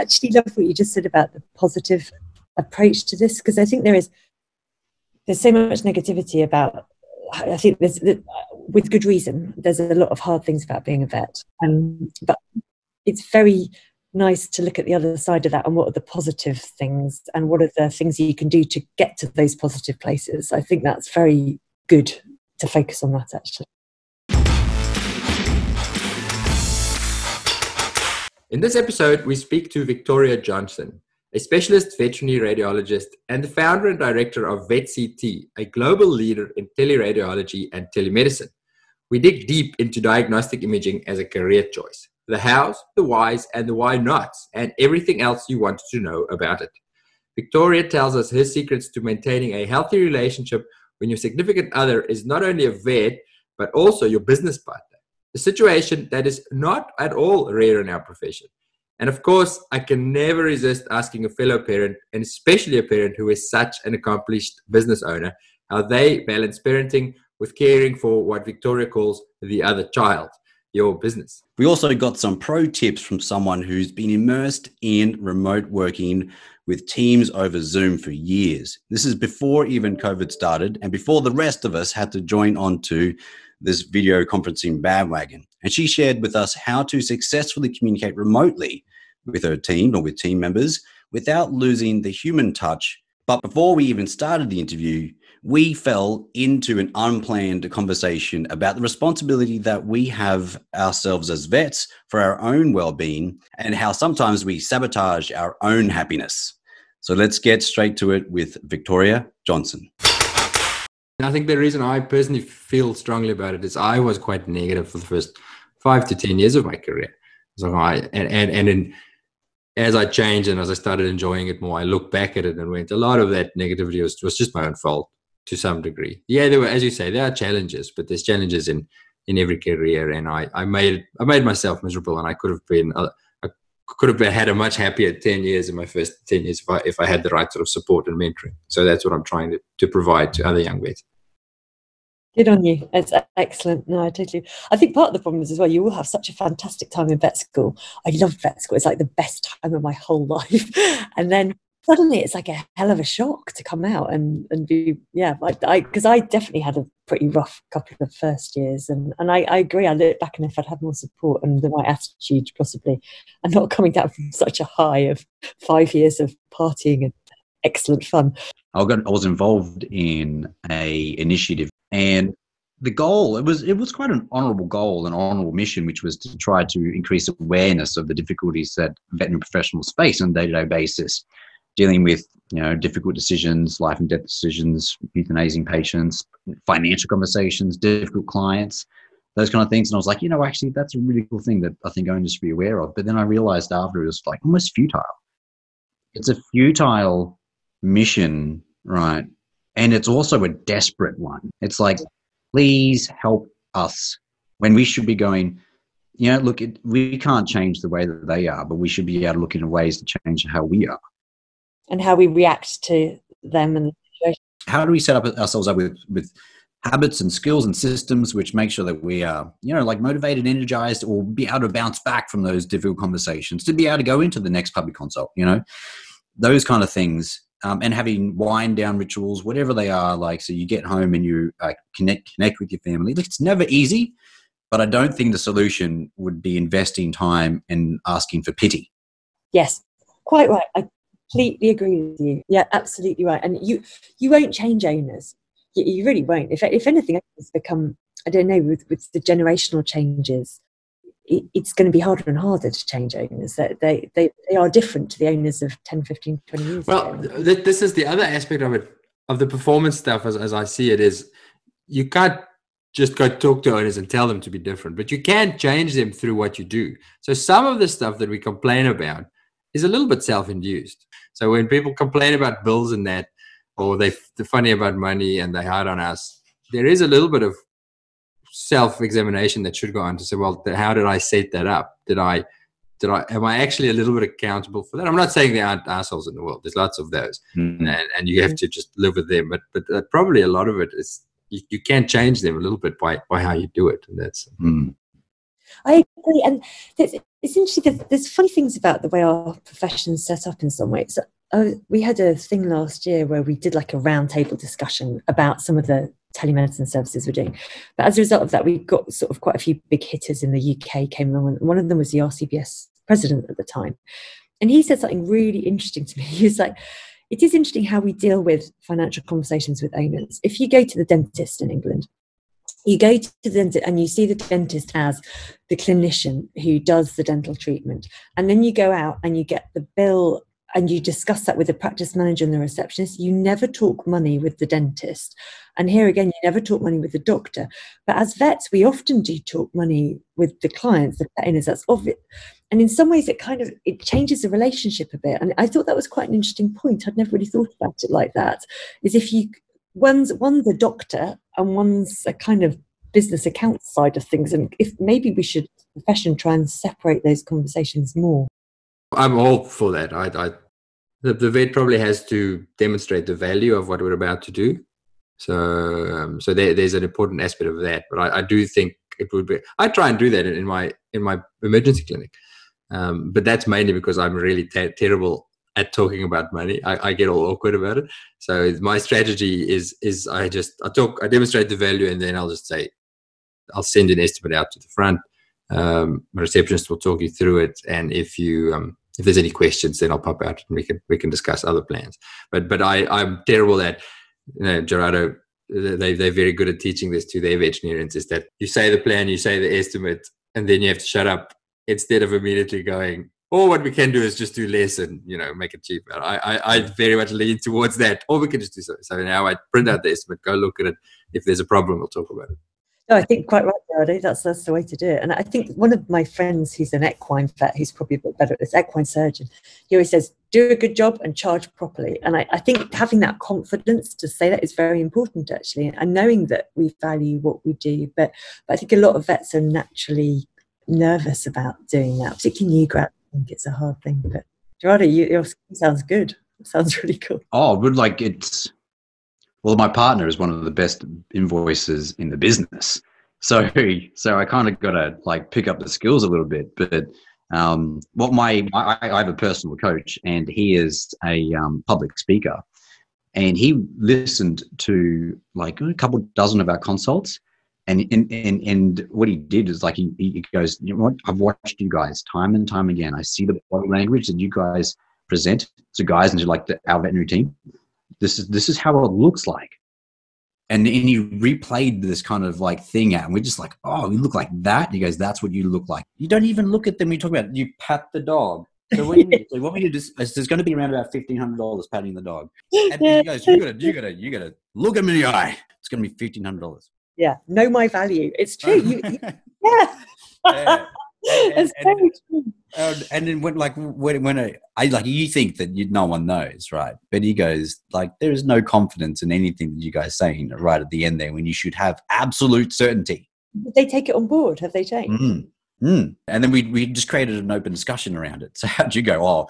actually love what you just said about the positive approach to this because I think there is there's so much negativity about. I think there's with good reason. There's a lot of hard things about being a vet, um, but it's very nice to look at the other side of that and what are the positive things and what are the things you can do to get to those positive places. I think that's very good to focus on that actually. In this episode, we speak to Victoria Johnson, a specialist veterinary radiologist and the founder and director of VetCT, a global leader in teleradiology and telemedicine. We dig deep into diagnostic imaging as a career choice the hows, the whys, and the why nots, and everything else you want to know about it. Victoria tells us her secrets to maintaining a healthy relationship when your significant other is not only a vet, but also your business partner a situation that is not at all rare in our profession. And of course, I can never resist asking a fellow parent, and especially a parent who is such an accomplished business owner, how they balance parenting with caring for what Victoria calls the other child, your business. We also got some pro tips from someone who's been immersed in remote working with teams over Zoom for years. This is before even COVID started and before the rest of us had to join on to this video conferencing bandwagon. And she shared with us how to successfully communicate remotely with her team or with team members without losing the human touch. But before we even started the interview, we fell into an unplanned conversation about the responsibility that we have ourselves as vets for our own well being and how sometimes we sabotage our own happiness. So let's get straight to it with Victoria Johnson. I think the reason I personally feel strongly about it is I was quite negative for the first five to ten years of my career. So I and and and in, as I changed and as I started enjoying it more, I looked back at it and went, a lot of that negativity was was just my own fault to some degree. Yeah, there were, as you say, there are challenges, but there's challenges in in every career, and I I made I made myself miserable, and I could have been. Uh, I could have had a much happier 10 years in my first 10 years if I, if I had the right sort of support and mentoring. So that's what I'm trying to, to provide to other young vets. Good on you. It's excellent. No, I totally. I think part of the problem is as well, you will have such a fantastic time in vet school. I love vet school. It's like the best time of my whole life. and then suddenly it's like a hell of a shock to come out and, and be, yeah, I, because I, I, definitely had a pretty rough couple of first years. And, and I, I agree. I look back and if I'd had more support and the right attitude, possibly, and not coming down from such a high of five years of partying and excellent fun. I was involved in a initiative and the goal it was it was quite an honourable goal, an honourable mission, which was to try to increase awareness of the difficulties that veterinary professionals face on a day-to-day basis, dealing with you know difficult decisions, life and death decisions, euthanizing patients, financial conversations, difficult clients, those kind of things. And I was like, you know, actually, that's a really cool thing that I think owners should be aware of. But then I realized after it was like almost futile. It's a futile mission, right? And it's also a desperate one. It's like, please help us when we should be going, you know, look, it, we can't change the way that they are, but we should be able to look into ways to change how we are. And how we react to them and how do we set up ourselves up with, with habits and skills and systems which make sure that we are, you know, like motivated, energized, or be able to bounce back from those difficult conversations to be able to go into the next public consult, you know, those kind of things um, and having wind down rituals, whatever they are, like so you get home and you uh, connect connect with your family. It's never easy, but I don't think the solution would be investing time and asking for pity. Yes, quite right. I completely agree with you. Yeah, absolutely right. And you you won't change owners. You, you really won't. If if anything, it's become I don't know with with the generational changes it's going to be harder and harder to change owners. They, they, they are different to the owners of 10, 15, 20 years well, ago. Th- this is the other aspect of it, of the performance stuff, as, as I see it, is you can't just go talk to owners and tell them to be different, but you can change them through what you do. So some of the stuff that we complain about is a little bit self-induced. So when people complain about bills and that, or they, they're funny about money and they hide on us, there is a little bit of self-examination that should go on to say, well, how did I set that up? Did I, did I, am I actually a little bit accountable for that? I'm not saying there aren't assholes in the world. There's lots of those, mm-hmm. and, and, you have to just live with them. But but uh, probably a lot of it is you, you can change them a little bit by by how you do it, and that's. Mm. I agree, and it's, it's interesting. There's, there's funny things about the way our profession's set up in some ways. Uh, we had a thing last year where we did like a roundtable discussion about some of the telemedicine services we're doing. But as a result of that, we got sort of quite a few big hitters in the UK came along. And one of them was the RCVS president at the time. And he said something really interesting to me. He was like, it is interesting how we deal with financial conversations with owners. If you go to the dentist in England, you go to the dentist and you see the dentist as the clinician who does the dental treatment. And then you go out and you get the bill and you discuss that with the practice manager and the receptionist. You never talk money with the dentist. And here again, you never talk money with the doctor. But as vets, we often do talk money with the clients, the pet owners. That's obvious. And in some ways, it kind of it changes the relationship a bit. And I thought that was quite an interesting point. I'd never really thought about it like that. Is if you one's one's a doctor and one's a kind of business account side of things, and if maybe we should profession try and separate those conversations more. I'm all for that. I, I the, the vet probably has to demonstrate the value of what we're about to do. So, um, so there, there's an important aspect of that. But I, I, do think it would be. I try and do that in, my in my emergency clinic, um, but that's mainly because I'm really ter- terrible at talking about money. I, I, get all awkward about it. So my strategy is is I just I talk I demonstrate the value and then I'll just say I'll send an estimate out to the front. Um, my receptionist will talk you through it, and if you um, if there's any questions, then I'll pop out and we can we can discuss other plans. But but I I'm terrible at you know Gerardo. They they're very good at teaching this to their veterinarians. Is that you say the plan, you say the estimate, and then you have to shut up instead of immediately going. Or what we can do is just do less and you know make it cheaper. I, I, I very much lean towards that. Or we can just do so. So now I print out the estimate, go look at it. If there's a problem, we'll talk about it. No, I think quite right, Gerardo. That's that's the way to do it. And I think one of my friends, who's an equine vet, who's probably a bit better at this, equine surgeon, he always says, do a good job and charge properly. And I, I think having that confidence to say that is very important, actually, and knowing that we value what we do. But, but I think a lot of vets are naturally nervous about doing that, particularly new grads. I think it's a hard thing. But Gerardo, you, your sounds good. It sounds really cool. Oh, good. Like it's well, my partner is one of the best invoices in the business. So, so I kind of got to like pick up the skills a little bit. But um, what my I, I, have a personal coach, and he is a um, public speaker, and he listened to like a couple dozen of our consults. And, and, and, and what he did is like he, he goes, you know what? I've watched you guys time and time again. I see the body language that you guys present to guys and to like the, our veterinary team this is this is how it looks like and and he replayed this kind of like thing out and we're just like oh you look like that and he goes that's what you look like you don't even look at them you talk about you pat the dog so what, you, so what we do is there's going to be around about fifteen hundred dollars patting the dog. And he goes, you gotta, you gotta, you gotta look him in the eye. It's going to be fifteen hundred dollars. Yeah, know my value. It's true. You, you, yeah. yeah. And, and, very true. And, and then when like when when I, I like you think that you, no one knows, right? But he goes like there is no confidence in anything that you guys saying right at the end there when you should have absolute certainty. Did they take it on board? Have they changed? Mm. Mm. And then we we just created an open discussion around it. So how'd you go? Oh,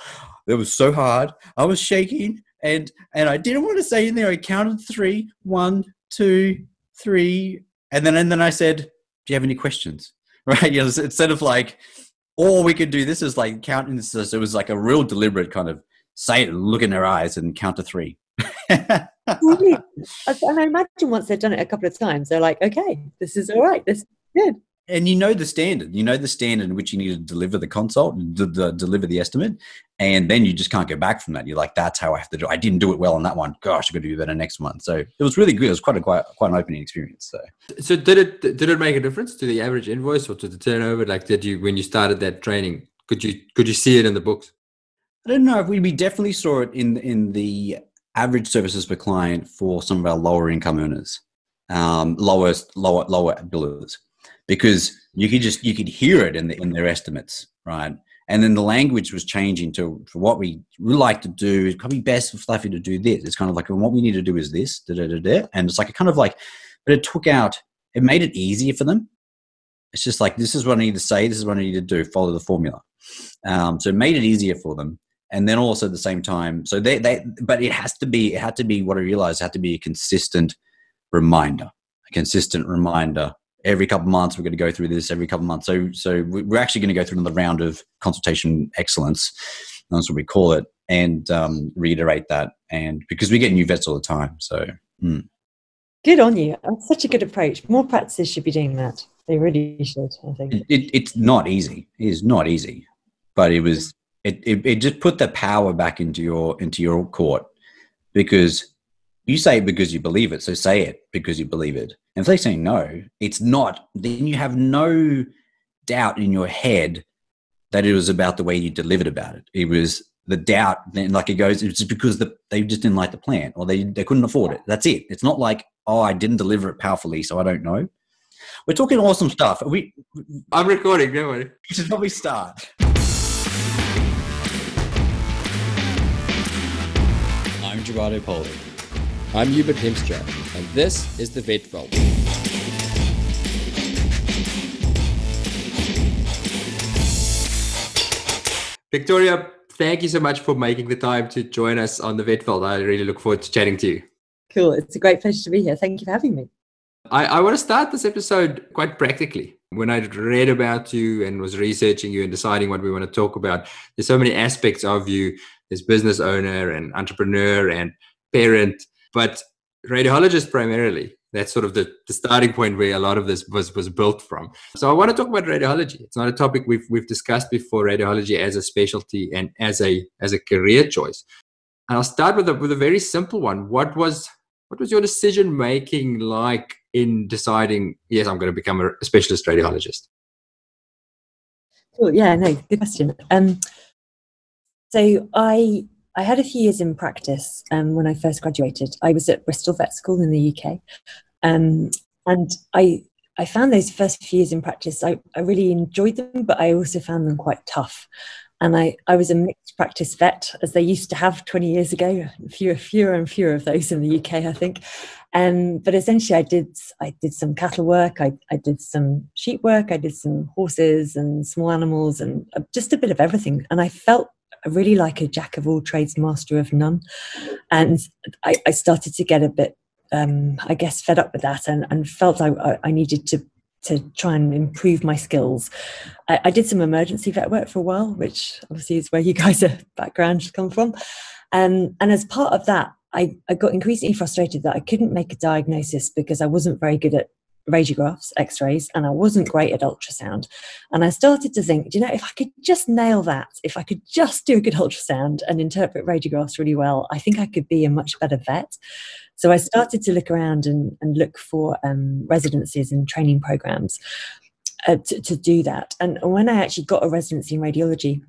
it was so hard. I was shaking and and I didn't want to say in there. I counted three, one, two, three, and then and then I said, "Do you have any questions?" Right? You know, instead of like, or we could do this is like counting. This it was like a real deliberate kind of say it, look in their eyes, and count to three. and I imagine once they've done it a couple of times, they're like, okay, this is all right. This is good and you know the standard. You know the standard in which you need to deliver the consult d- d- deliver the estimate and then you just can't go back from that. You're like that's how i have to do it. i didn't do it well on that one. Gosh i'm going to do better next one so it was really good. It was quite a quite, quite an opening experience so. So did it did it make a difference to the average invoice or to the turnover? Like did you when you started that training could you could you see it in the books? I don't know. We, we definitely saw it in in the average services per client for some of our lower income earners um, lowest lower lower billers because you could just you could hear it in the, in their estimates, right? And then the language was changing to for what we would like to do. It's probably best for Fluffy to do this. It's kind of like what we need to do is this, da, da, da, da. and it's like a kind of like, but it took out. It made it easier for them. It's just like this is what I need to say. This is what I need to do. Follow the formula. Um, so it made it easier for them. And then also at the same time, so they, they, but it has to be, it had to be what I realized, had to be a consistent reminder, a consistent reminder every couple of months we're going to go through this every couple of months. So so we're actually going to go through another round of consultation excellence. That's what we call it, and um, reiterate that. And because we get new vets all the time, so. Mm. Good on you. That's such a good approach. More practices should be doing that. They really should, I think. It, it, it's not easy. It is not easy, but it was. It, it, it just put the power back into your into your court because you say it because you believe it. So say it because you believe it. And if they say no, it's not. Then you have no doubt in your head that it was about the way you delivered about it. It was the doubt. Then, like it goes, it's because the, they just didn't like the plan or they they couldn't afford it. That's it. It's not like oh, I didn't deliver it powerfully, so I don't know. We're talking awesome stuff. We, I'm recording. Don't worry. We should probably start. I'm Gerardo Poli. I'm Hubert Hemstra, and this is the Vet Vault. Victoria, thank you so much for making the time to join us on the Vet Vault. I really look forward to chatting to you. Cool. It's a great pleasure to be here. Thank you for having me. I, I want to start this episode quite practically. When I read about you and was researching you and deciding what we want to talk about, there's so many aspects of you. as business owner and entrepreneur and parent, but radiologists primarily. That's sort of the, the starting point where a lot of this was, was built from. So I want to talk about radiology. It's not a topic we've we've discussed before, radiology as a specialty and as a as a career choice. And I'll start with a with a very simple one. What was what was your decision making like in deciding, yes, I'm going to become a specialist radiologist? Cool. Yeah, no, good question. Um, so I I had a few years in practice um, when I first graduated. I was at Bristol Vet School in the UK, um, and I I found those first few years in practice I, I really enjoyed them, but I also found them quite tough. And I, I was a mixed practice vet as they used to have 20 years ago. Fewer fewer and fewer of those in the uk i think. Um, but essentially i did i did some cattle work I, I did some sheep work i did some horses and small animals and uh, just a bit of everything. And i felt really like a jack of all trades master of none and i, I started to get a bit um, I guess fed up with that and, and felt I, I needed to to try and improve my skills. I, I, did some emergency vet work for a while, which obviously is where you guys' background come from. Um, and as part of that, I, I got increasingly frustrated that I couldn't make a diagnosis because I wasn't very good at radiographs, x rays, and I wasn't great at ultrasound. And I started to think, do you know, if I could just nail that, if I could just do a good ultrasound and interpret radiographs really well, I think I could be a much better vet. So I started to look around and, and look for um, residencies and training programs uh, to, to do that. And when I actually got a residency in radiology,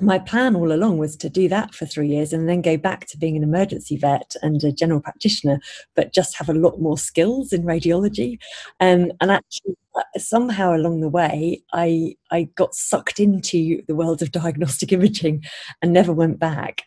my plan all along was to do that for three years and then go back to being an emergency vet and a general practitioner, but just have a lot more skills in radiology. Um, and actually, uh, somehow along the way, I I got sucked into the world of diagnostic imaging and never went back.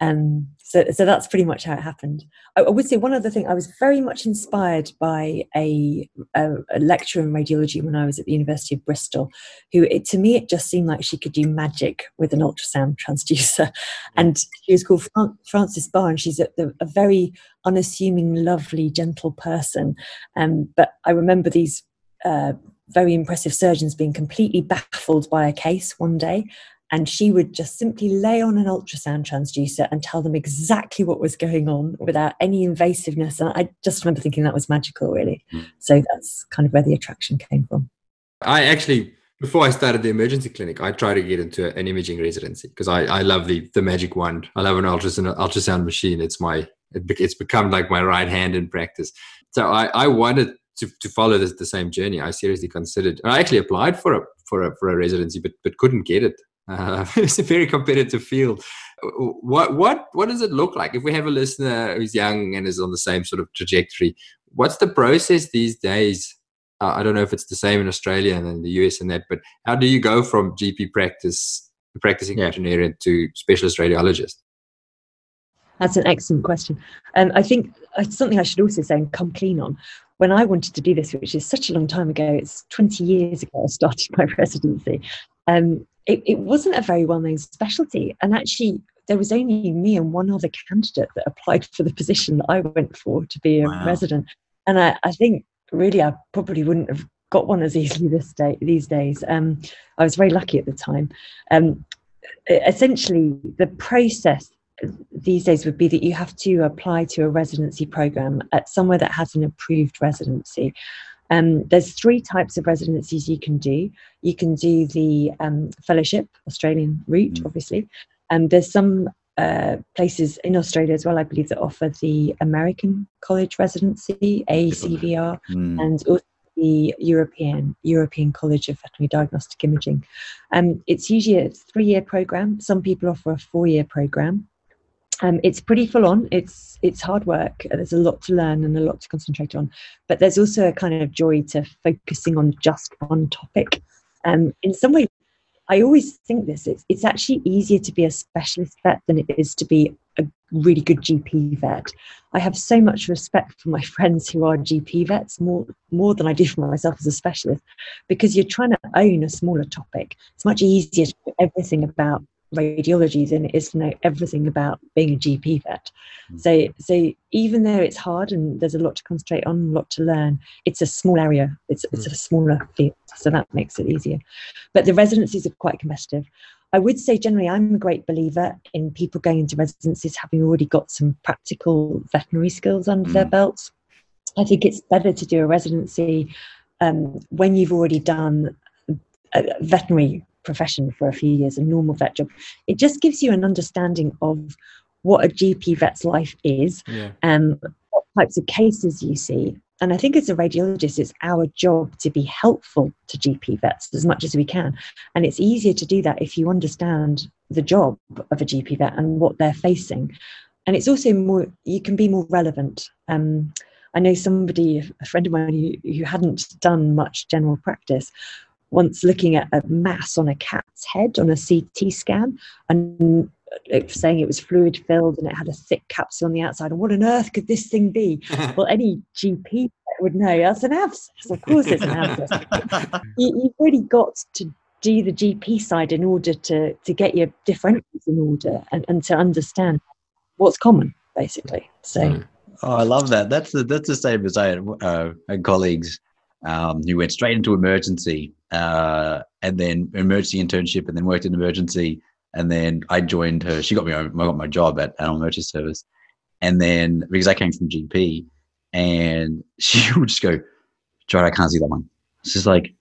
Um, so, so that's pretty much how it happened. I, I, would say one other thing, I was very much inspired by a, a, a, lecturer in radiology when I was at the University of Bristol, who it, to me, it just seemed like she could do magic with an ultrasound transducer. And she was called Fran- Frances Barr, and she's a, a, very unassuming, lovely, gentle person. Um, but I remember these uh, very impressive surgeons being completely baffled by a case one day and she would just simply lay on an ultrasound transducer and tell them exactly what was going on without any invasiveness. And i just remember thinking that was magical really. Mm. so that's kind of where the attraction came from. I actually before i started the emergency clinic i tried to get into an imaging residency because I, I love the the magic wand. I love an ultrasound ultrasound machine. It's my it's become like my right hand in practice. So i i wanted to, to follow this, the same journey. I seriously considered i actually applied for a for a for a residency but but couldn't get it uh, it's a very competitive field. What what what does it look like if we have a listener who's young and is on the same sort of trajectory? What's the process these days? Uh, I don't know if it's the same in Australia and in the US and that, but how do you go from GP practice, practicing yeah. veterinarian to specialist radiologist? That's an excellent question. And um, I think it's uh, something I should also say and come clean on. When I wanted to do this, which is such a long time ago, it's 20 years ago I started my residency. Um, it, it wasn't a very well known specialty. And actually, there was only me and one other candidate that applied for the position that I went for to be a wow. resident. And I, I think really I probably wouldn't have got one as easily this day these days. Um, I was very lucky at the time. Um, essentially, the process these days would be that you have to apply to a residency program at somewhere that has an approved residency. Um, there's three types of residencies you can do. You can do the um, fellowship, Australian route, mm. obviously. And there's some uh, places in Australia as well, I believe, that offer the American College Residency, ACVR, mm. and also the European European College of Veterinary Diagnostic Imaging. Um, it's usually a three-year program. Some people offer a four-year program. Um, it's pretty full on. It's it's hard work. There's a lot to learn and a lot to concentrate on, but there's also a kind of joy to focusing on just one topic. Um, in some ways, I always think this. It's it's actually easier to be a specialist vet than it is to be a really good GP vet. I have so much respect for my friends who are GP vets more more than I do for myself as a specialist, because you're trying to own a smaller topic. It's much easier to do everything about radiology than it is to know everything about being a GP vet. Mm. So, so even though it's hard and there's a lot to concentrate on, a lot to learn, it's a small area. It's mm. it's a smaller field, so that makes it easier. But the residencies are quite competitive. I would say generally, I'm a great believer in people going into residencies having already got some practical veterinary skills under mm. their belts. I think it's better to do a residency um, when you've already done a veterinary profession for a few years, a normal vet job, it just gives you an understanding of what a GP vet's life is yeah. and what types of cases you see. And I think as a radiologist, it's our job to be helpful to GP vets as much as we can. And it's easier to do that if you understand the job of a GP vet and what they're facing. And it's also more, you can be more relevant. Um, I know somebody, a friend of mine who, who hadn't done much general practice, once looking at a mass on a cat's head on a CT scan and saying it was fluid filled and it had a thick capsule on the outside. And what on earth could this thing be? well, any GP would know that's an abscess. Of course, it's an abscess. you, have really got to do the GP side in order to to get your differentials in order and, and to understand what's common, basically. So. Hmm. Oh, I love that. That's the that's the same as I had uh, colleagues um, who went straight into emergency uh, and then emergency internship and then worked in emergency. And then I joined her. She got me, I got my job at Animal Emergency Service. And then because I came from GP and she would just go, Jared, I can't see that one. It's just like,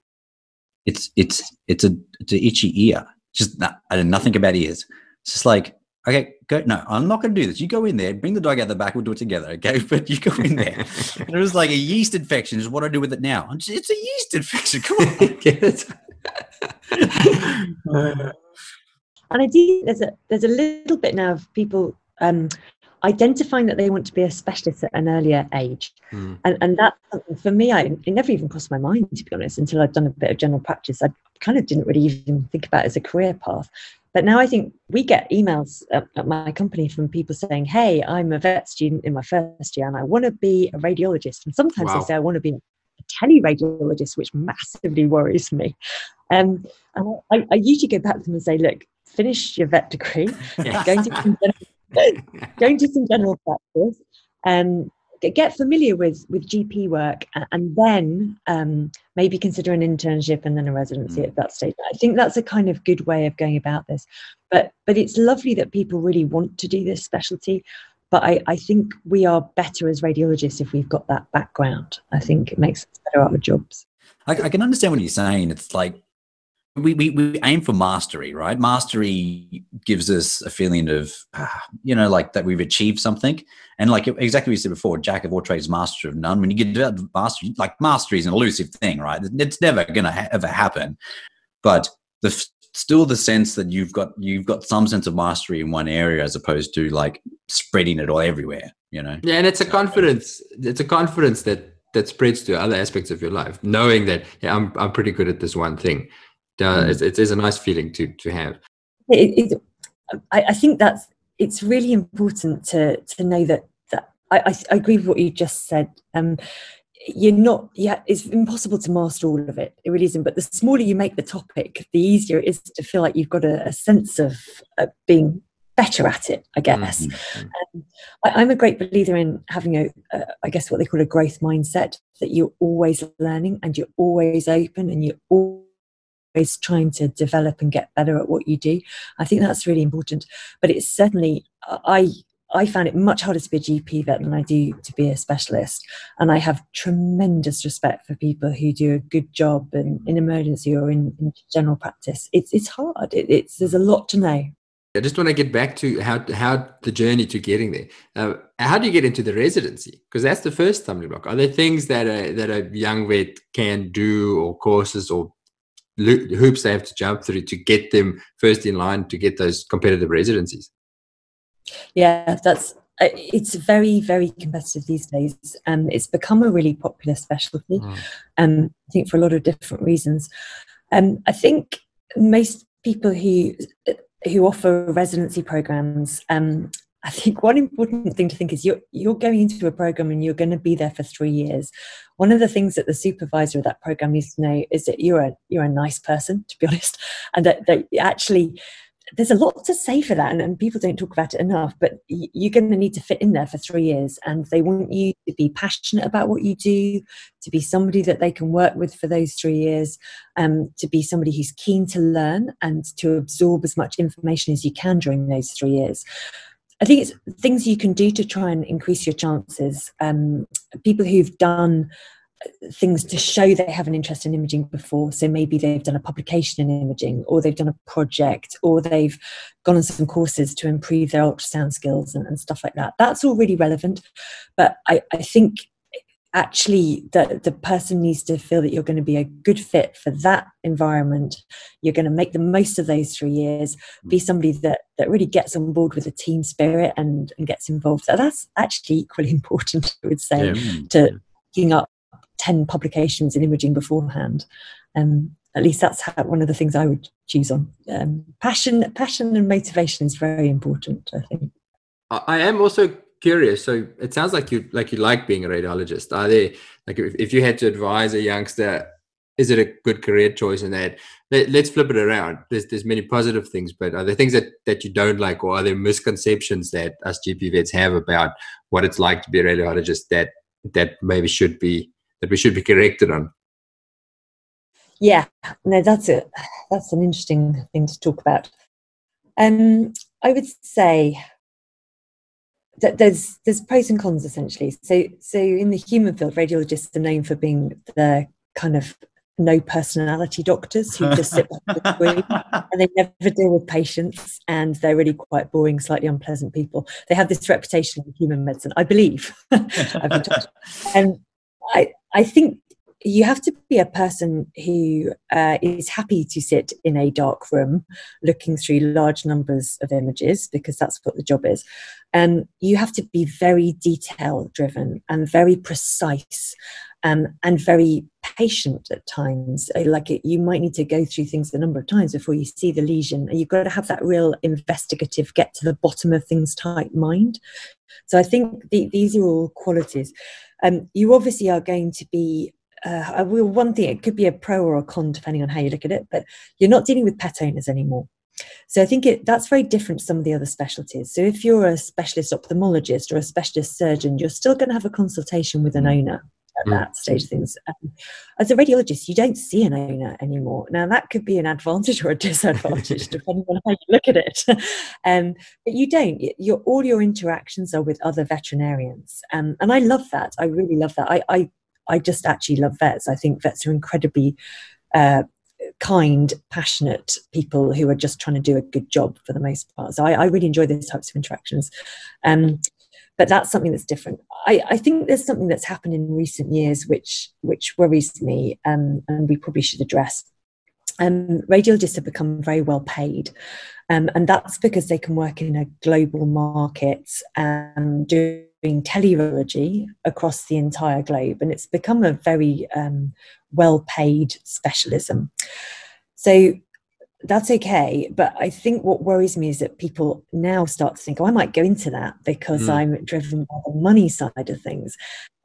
it's, it's, it's a, it's an itchy ear. Just, I know nothing about ears. It's just like, okay, go. No, I'm not going to do this. You go in there, bring the dog out the back. We'll do it together. Okay. But you go in there. and it was like a yeast infection is what I do with it now. It's, it's a yeast infection. Come on. Get it. and I do, there's a, there's a little bit now of people, um, identifying that they want to be a specialist at an earlier age. Mm. And, and that for me, I, it never even crossed my mind, to be honest, until I'd done a bit of general practice. I kind of didn't really even think about it as a career path. But now I think we get emails at, at, my company from people saying, Hey, I'm a vet student in my first year and I want to be a radiologist. And sometimes wow. they say, I want to be a teleradiologist, which massively worries me. Um, and I, I, usually go back to them and say, Look, finish your vet degree, yes. going, to some general, going to some general practice, um, get familiar with with GP work, and then um, maybe consider an internship and then a residency mm. at that stage. I think that's a kind of good way of going about this. But but it's lovely that people really want to do this specialty. But I, I think we are better as radiologists if we've got that background. I think it makes us better at our jobs. I, I can understand what you're saying. It's like we, we, we aim for mastery, right? Mastery gives us a feeling of, uh, you know, like that we've achieved something. And like exactly what you said before, jack of all trades, master of none. When you get to mastery, like mastery is an elusive thing, right? It's never going to ha- ever happen. But the still the sense that you've got you've got some sense of mastery in one area as opposed to like spreading it all everywhere, you know? Yeah, and it's a confidence. It's a confidence that that spreads to other aspects of your life, knowing that yeah, I'm I'm pretty good at this one thing uh, mm. it is a nice feeling to to have. It, it, I, I, think that's it's really important to to know that that I, I, I agree with what you just said. Um, you're not yeah it's impossible to master all of it it really isn't but the smaller you make the topic the easier it is to feel like you've got a, a sense of uh, being better at it, I guess. Mm-hmm. Um, I, am a great believer in having a, a, I guess, what they call a growth mindset that you're always learning and you're always open and you're always trying to develop and get better at what you do. I think that's really important. But it's certainly, I, I found it much harder to be a GP vet than I do to be a specialist. And I have tremendous respect for people who do a good job in, in emergency or in, in general practice. It's, it's hard. It, it's, there's a lot to know. I just want to get back to how how the journey to getting there. Uh, how do you get into the residency? Because that's the first stumbling block. Are there things that a, that a young vet can do, or courses, or hoops they have to jump through to get them first in line to get those competitive residencies? Yeah, that's uh, it's very very competitive these days and it's become a really popular specialty mm. um, i think for a lot of different reasons um, i think most people who who offer residency programs, um, I think one important thing to think is you're you're going into a program and you're going to be there for three years. One of the things that the supervisor of that program needs to know is that you're a you're a nice person, to be honest, and that, that actually there's a lot to say for that and, and people don't talk about it enough but you're going to need to fit in there for three years and they want you to be passionate about what you do to be somebody that they can work with for those three years um, to be somebody who's keen to learn and to absorb as much information as you can during those three years I think it's things you can do to try and increase your chances. Um, people who've done things to show they have an interest in imaging before. So maybe they've done a publication in imaging, or they've done a project, or they've gone on some courses to improve their ultrasound skills and, and stuff like that. That's all really relevant. But I, I think actually the, the person needs to feel that you're going to be a good fit for that environment you're going to make the most of those three years be somebody that that really gets on board with the team spirit and, and gets involved so that's actually equally important i would say yeah. to picking up 10 publications in imaging beforehand. Um, at least that's how, one of the things I would choose on. Um, passion, passion and motivation is very important, I think. I am also curious. So it sounds like you like you like being a radiologist. Are there like if, if you had to advise a youngster, is it a good career choice in that? Let, us flip it around. There's there's many positive things, but are there things that that you don't like, or are there misconceptions that us GP vets have about what it's like to be a radiologist that that maybe should be that we should be corrected on? Yeah, no, that's it. That's an interesting thing to talk about. Um, I would say there's there's pros and cons essentially. So so in the human field, radiologists are known for being the kind of no personality doctors who just sit the screen and they never deal with patients and they're really quite boring, slightly unpleasant people. They have this reputation in human medicine, I believe. and I, I think you have to be a person who uh, is happy to sit in a dark room looking through large numbers of images because that's what the job is. Um, you have to be very detail driven and very precise um, and very patient at times. Uh, like it, you might need to go through things a number of times before you see the lesion. You've got to have that real investigative, get to the bottom of things type mind. So I think the, these are all qualities. Um, you obviously are going to be uh, will one thing it could be a pro or a con depending on how you look at it but you're not dealing with pet owners anymore so i think it, that's very different to some of the other specialties so if you're a specialist ophthalmologist or a specialist surgeon you're still going to have a consultation with an mm. owner at mm. that stage of things. Um, as a radiologist, you don't see an owner anymore. Now, that could be an advantage or a disadvantage, depending on how you look at it. um, but you don't. Your, all your interactions are with other veterinarians. Um, and I love that. I really love that. I, I, I just actually love vets. I think vets are incredibly uh, kind, passionate people who are just trying to do a good job for the most part. So I, I really enjoy those types of interactions. Um, but that's something that's different. I, I, think there's something that's happened in recent years which which worries me, um, and we probably should address. Um, radiologists have become very well paid, um, and that's because they can work in a global market and doing teleradiology across the entire globe, and it's become a very um, well paid specialism. So that's okay. But I think what worries me is that people now start to think, oh, I might go into that because mm. I'm driven by the money side of things.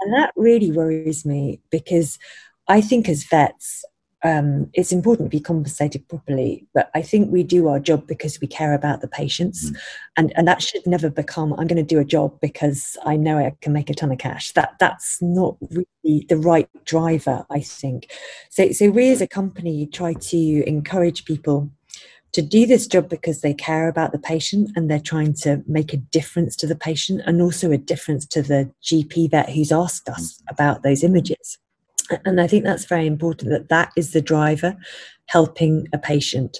And that really worries me because I think as vets, um, it's important to be compensated properly. But I think we do our job because we care about the patients, mm. and and that should never become I'm going to do a job because I know I can make a ton of cash. That that's not really the right driver. I think. So so we as a company try to encourage people to do this job because they care about the patient and they're trying to make a difference to the patient and also a difference to the GP vet who's asked us mm. about those images. And I think that's very important that that is the driver helping a patient.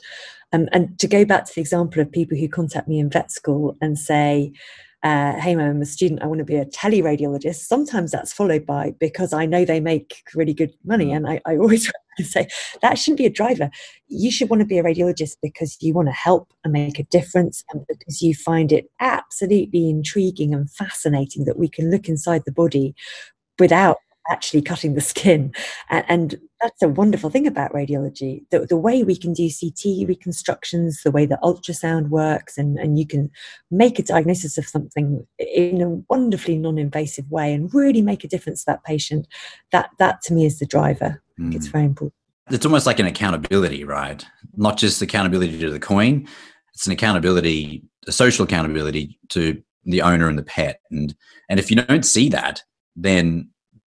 Um, and to go back to the example of people who contact me in vet school and say, uh, hey, I'm a student, I want to be a teleradiologist. Sometimes that's followed by because I know they make really good money. Mm. And I, I always say that shouldn't be a driver. You should want to be a radiologist because you want to help and make a difference and because you find it absolutely intriguing and fascinating that we can look inside the body without actually cutting the skin. And, and, that's a wonderful thing about radiology. The, the way we can do CT reconstructions, the way that ultrasound works, and, and you can make a diagnosis of something in a wonderfully non invasive way and really make a difference to that patient, that, that to me is the driver. Mm. It's very important. It's almost like an accountability, right? Not just accountability to the coin, it's an accountability, a social accountability to the owner and the pet. And and if you don't see that, then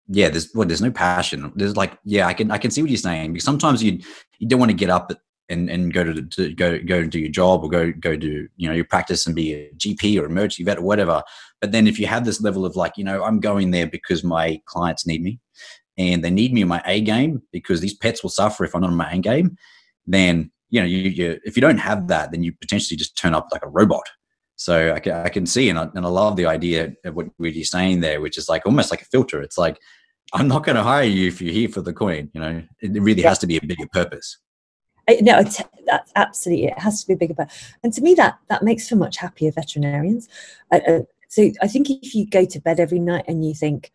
yeah, there's well, there's no passion. There's like, yeah, I can I can see what you're saying because sometimes you you don't want to get up and, and go to, to go go and do your job or go go do you know your practice and be a GP or emergency vet or whatever. But then if you have this level of like, you know, I'm going there because my clients need me and they need me in my A game because these pets will suffer if I'm not in my A game, then you know, you, you if you don't have that, then you potentially just turn up like a robot. So I can, I can see, and I, and I love the idea of what you're saying there, which is like almost like a filter. It's like I'm not going to hire you if you're here for the coin. You know, it really has to be a bigger purpose. No, that's absolutely. It has to be a bigger purpose. And to me, that that makes for much happier veterinarians. So I think if you go to bed every night and you think,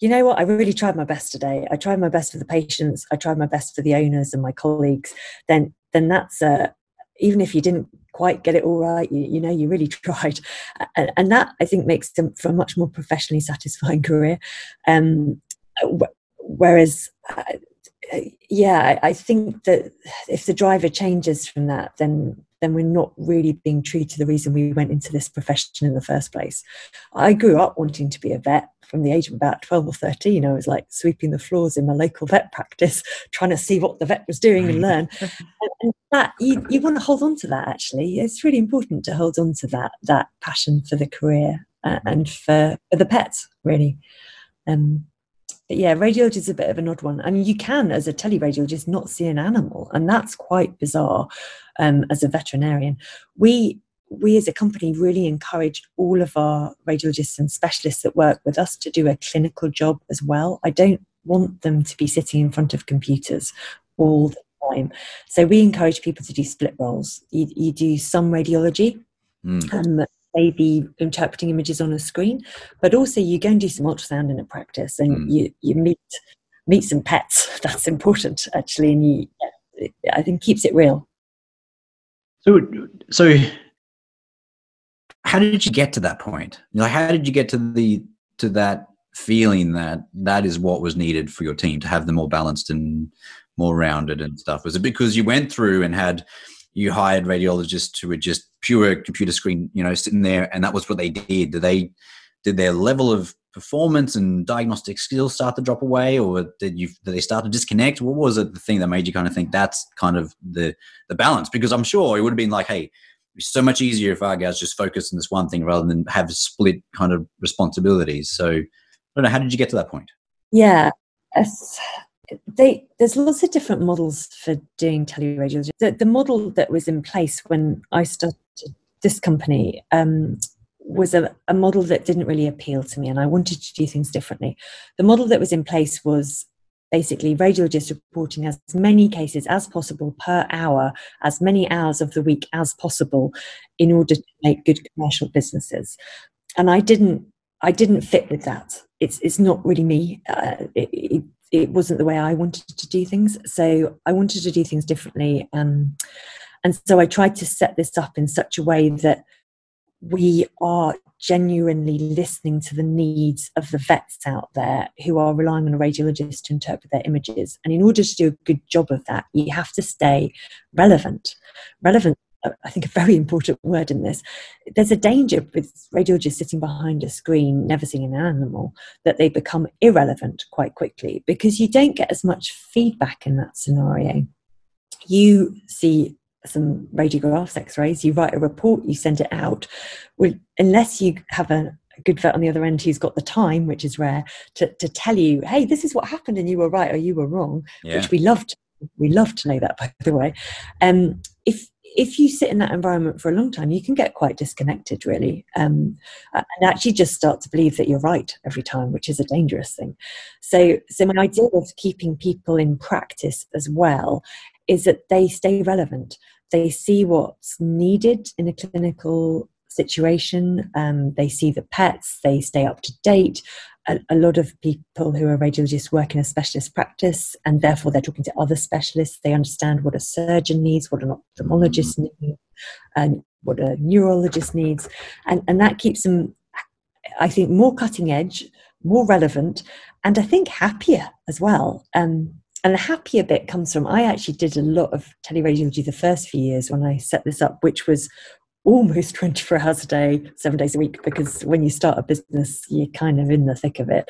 you know what, I really tried my best today. I tried my best for the patients. I tried my best for the owners and my colleagues. Then, then that's a, even if you didn't quite get it all right, you, you know, you really tried. And, and, that I think makes them for a much more professionally satisfying career. Um, whereas uh, yeah I, I, think that if the driver changes from that then then we're not really being true to the reason we went into this profession in the first place. I grew up wanting to be a vet from the age of about 12 or 13 i was like sweeping the floors in my local vet practice trying to see what the vet was doing and learn. And, that you, you want to hold on to that actually. It's really important to hold on to that that passion for the career uh, and for, for the pets really. Um, yeah, radiology is a bit of an odd one. I mean, you can, as a teleradiologist, not see an animal, and that's quite bizarre. Um, as a veterinarian, we we as a company really encourage all of our radiologists and specialists that work with us to do a clinical job as well. I don't want them to be sitting in front of computers all the time. So we encourage people to do split roles. You, you do some radiology, mm. um, maybe interpreting images on a screen, but also you go and do some ultrasound in a practice and mm. you, you meet meet some pets. That's important actually, and you, I think keeps it real. So, so how did you get to that point? Like, how did you get to the to that feeling that that is what was needed for your team to have them more balanced and more rounded and stuff? Was it because you went through and had you hired radiologists who were just pure computer screen, you know, sitting there, and that was what they did. Did they did their level of performance and diagnostic skills start to drop away, or did you did they start to disconnect? What was it the thing that made you kind of think that's kind of the the balance? Because I'm sure it would have been like, hey, it's so much easier if our guys just focus on this one thing rather than have split kind of responsibilities. So I don't know. How did you get to that point? Yeah, they, there's lots of different models for doing teleradiology. The, the model that was in place when I started this company um, was a, a model that didn't really appeal to me, and I wanted to do things differently. The model that was in place was basically radiologists reporting as many cases as possible per hour, as many hours of the week as possible, in order to make good commercial businesses. And I didn't, I didn't fit with that. It's it's not really me. Uh, it, it, it wasn't the way I wanted to do things. So I wanted to do things differently. Um, and so I tried to set this up in such a way that we are genuinely listening to the needs of the vets out there who are relying on a radiologist to interpret their images. And in order to do a good job of that, you have to stay relevant. Relevant, I think, a very important word in this. There's a danger with radiologists sitting behind a screen, never seeing an animal, that they become irrelevant quite quickly because you don't get as much feedback in that scenario. You see some radiographs, x-rays, you write a report, you send it out. Well, unless you have a, a, good vet on the other end who's got the time, which is rare, to, to tell you, hey, this is what happened and you were right or you were wrong, yeah. which we love to, we love to know that by the way. Um, if if you sit in that environment for a long time, you can get quite disconnected, really, um, and actually just start to believe that you're right every time, which is a dangerous thing. So, so my idea of keeping people in practice as well is that they stay relevant. They see what's needed in a clinical situation. Um, they see the pets. They stay up to date. A, a, lot of people who are radiologists work in a specialist practice, and therefore they're talking to other specialists. They understand what a surgeon needs, what an ophthalmologist needs, and what a neurologist needs, and and that keeps them, I think, more cutting edge, more relevant, and I think happier as well. Um, and the happier bit comes from I actually did a lot of teleradiology the first few years when I set this up, which was almost 24 hours a day, seven days a week, because when you start a business, you're kind of in the thick of it.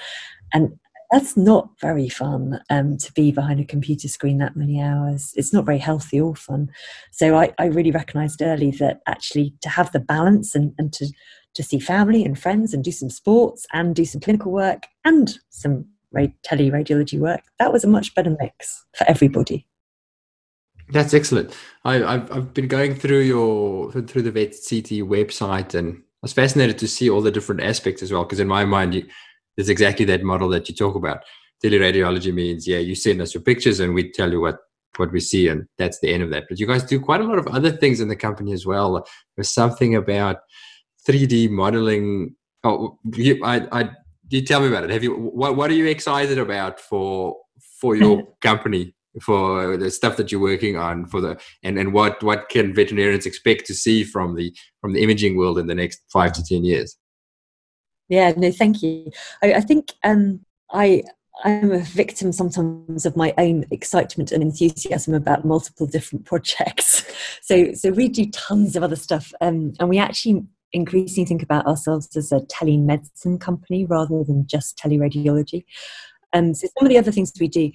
And that's not very fun um, to be behind a computer screen that many hours. It's not very healthy or fun. So I, I really recognized early that actually to have the balance and, and to, to see family and friends and do some sports and do some clinical work and some teleradiology work, that was a much better mix for everybody. That's excellent. I, have I've been going through your through the Vet CT website, and I was fascinated to see all the different aspects as well. Because in my mind, you, there's exactly that model that you talk about. Teleradiology means yeah, you send us your pictures, and we tell you what what we see, and that's the end of that. But you guys do quite a lot of other things in the company as well. There's something about 3D modeling. Oh, I, I you tell me about it. Have you what what are you excited about for for your company for the stuff that you're working on for the and and what what can veterinarians expect to see from the from the imaging world in the next five to ten years? Yeah, no, thank you. I, I think um, I I'm a victim sometimes of my own excitement and enthusiasm about multiple different projects. So so we do tons of other stuff, um, and we actually increasingly think about ourselves as a telemedicine company rather than just teleradiology. Um, so some of the other things we do,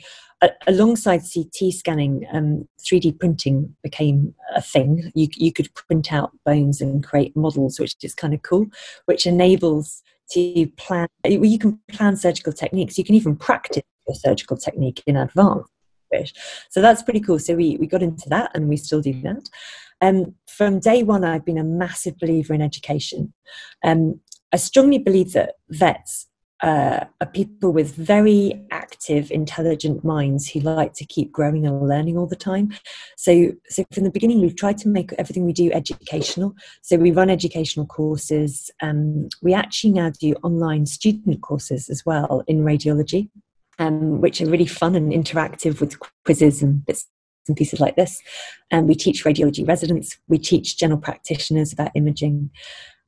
alongside CT scanning, um, 3D printing became a thing. You, you could print out bones and create models, which is kind of cool, which enables to plan. You can plan surgical techniques. You can even practice your surgical technique in advance. So that's pretty cool. So we, we got into that and we still do that. Um, from day one, I've been a massive believer in education. Um, I strongly believe that vets uh, are people with very active, intelligent minds who like to keep growing and learning all the time. So, so from the beginning, we've tried to make everything we do educational. So we run educational courses. Um, we actually now do online student courses as well in radiology, um, which are really fun and interactive with quizzes and bits and pieces like this. And we teach radiology residents, we teach general practitioners about imaging.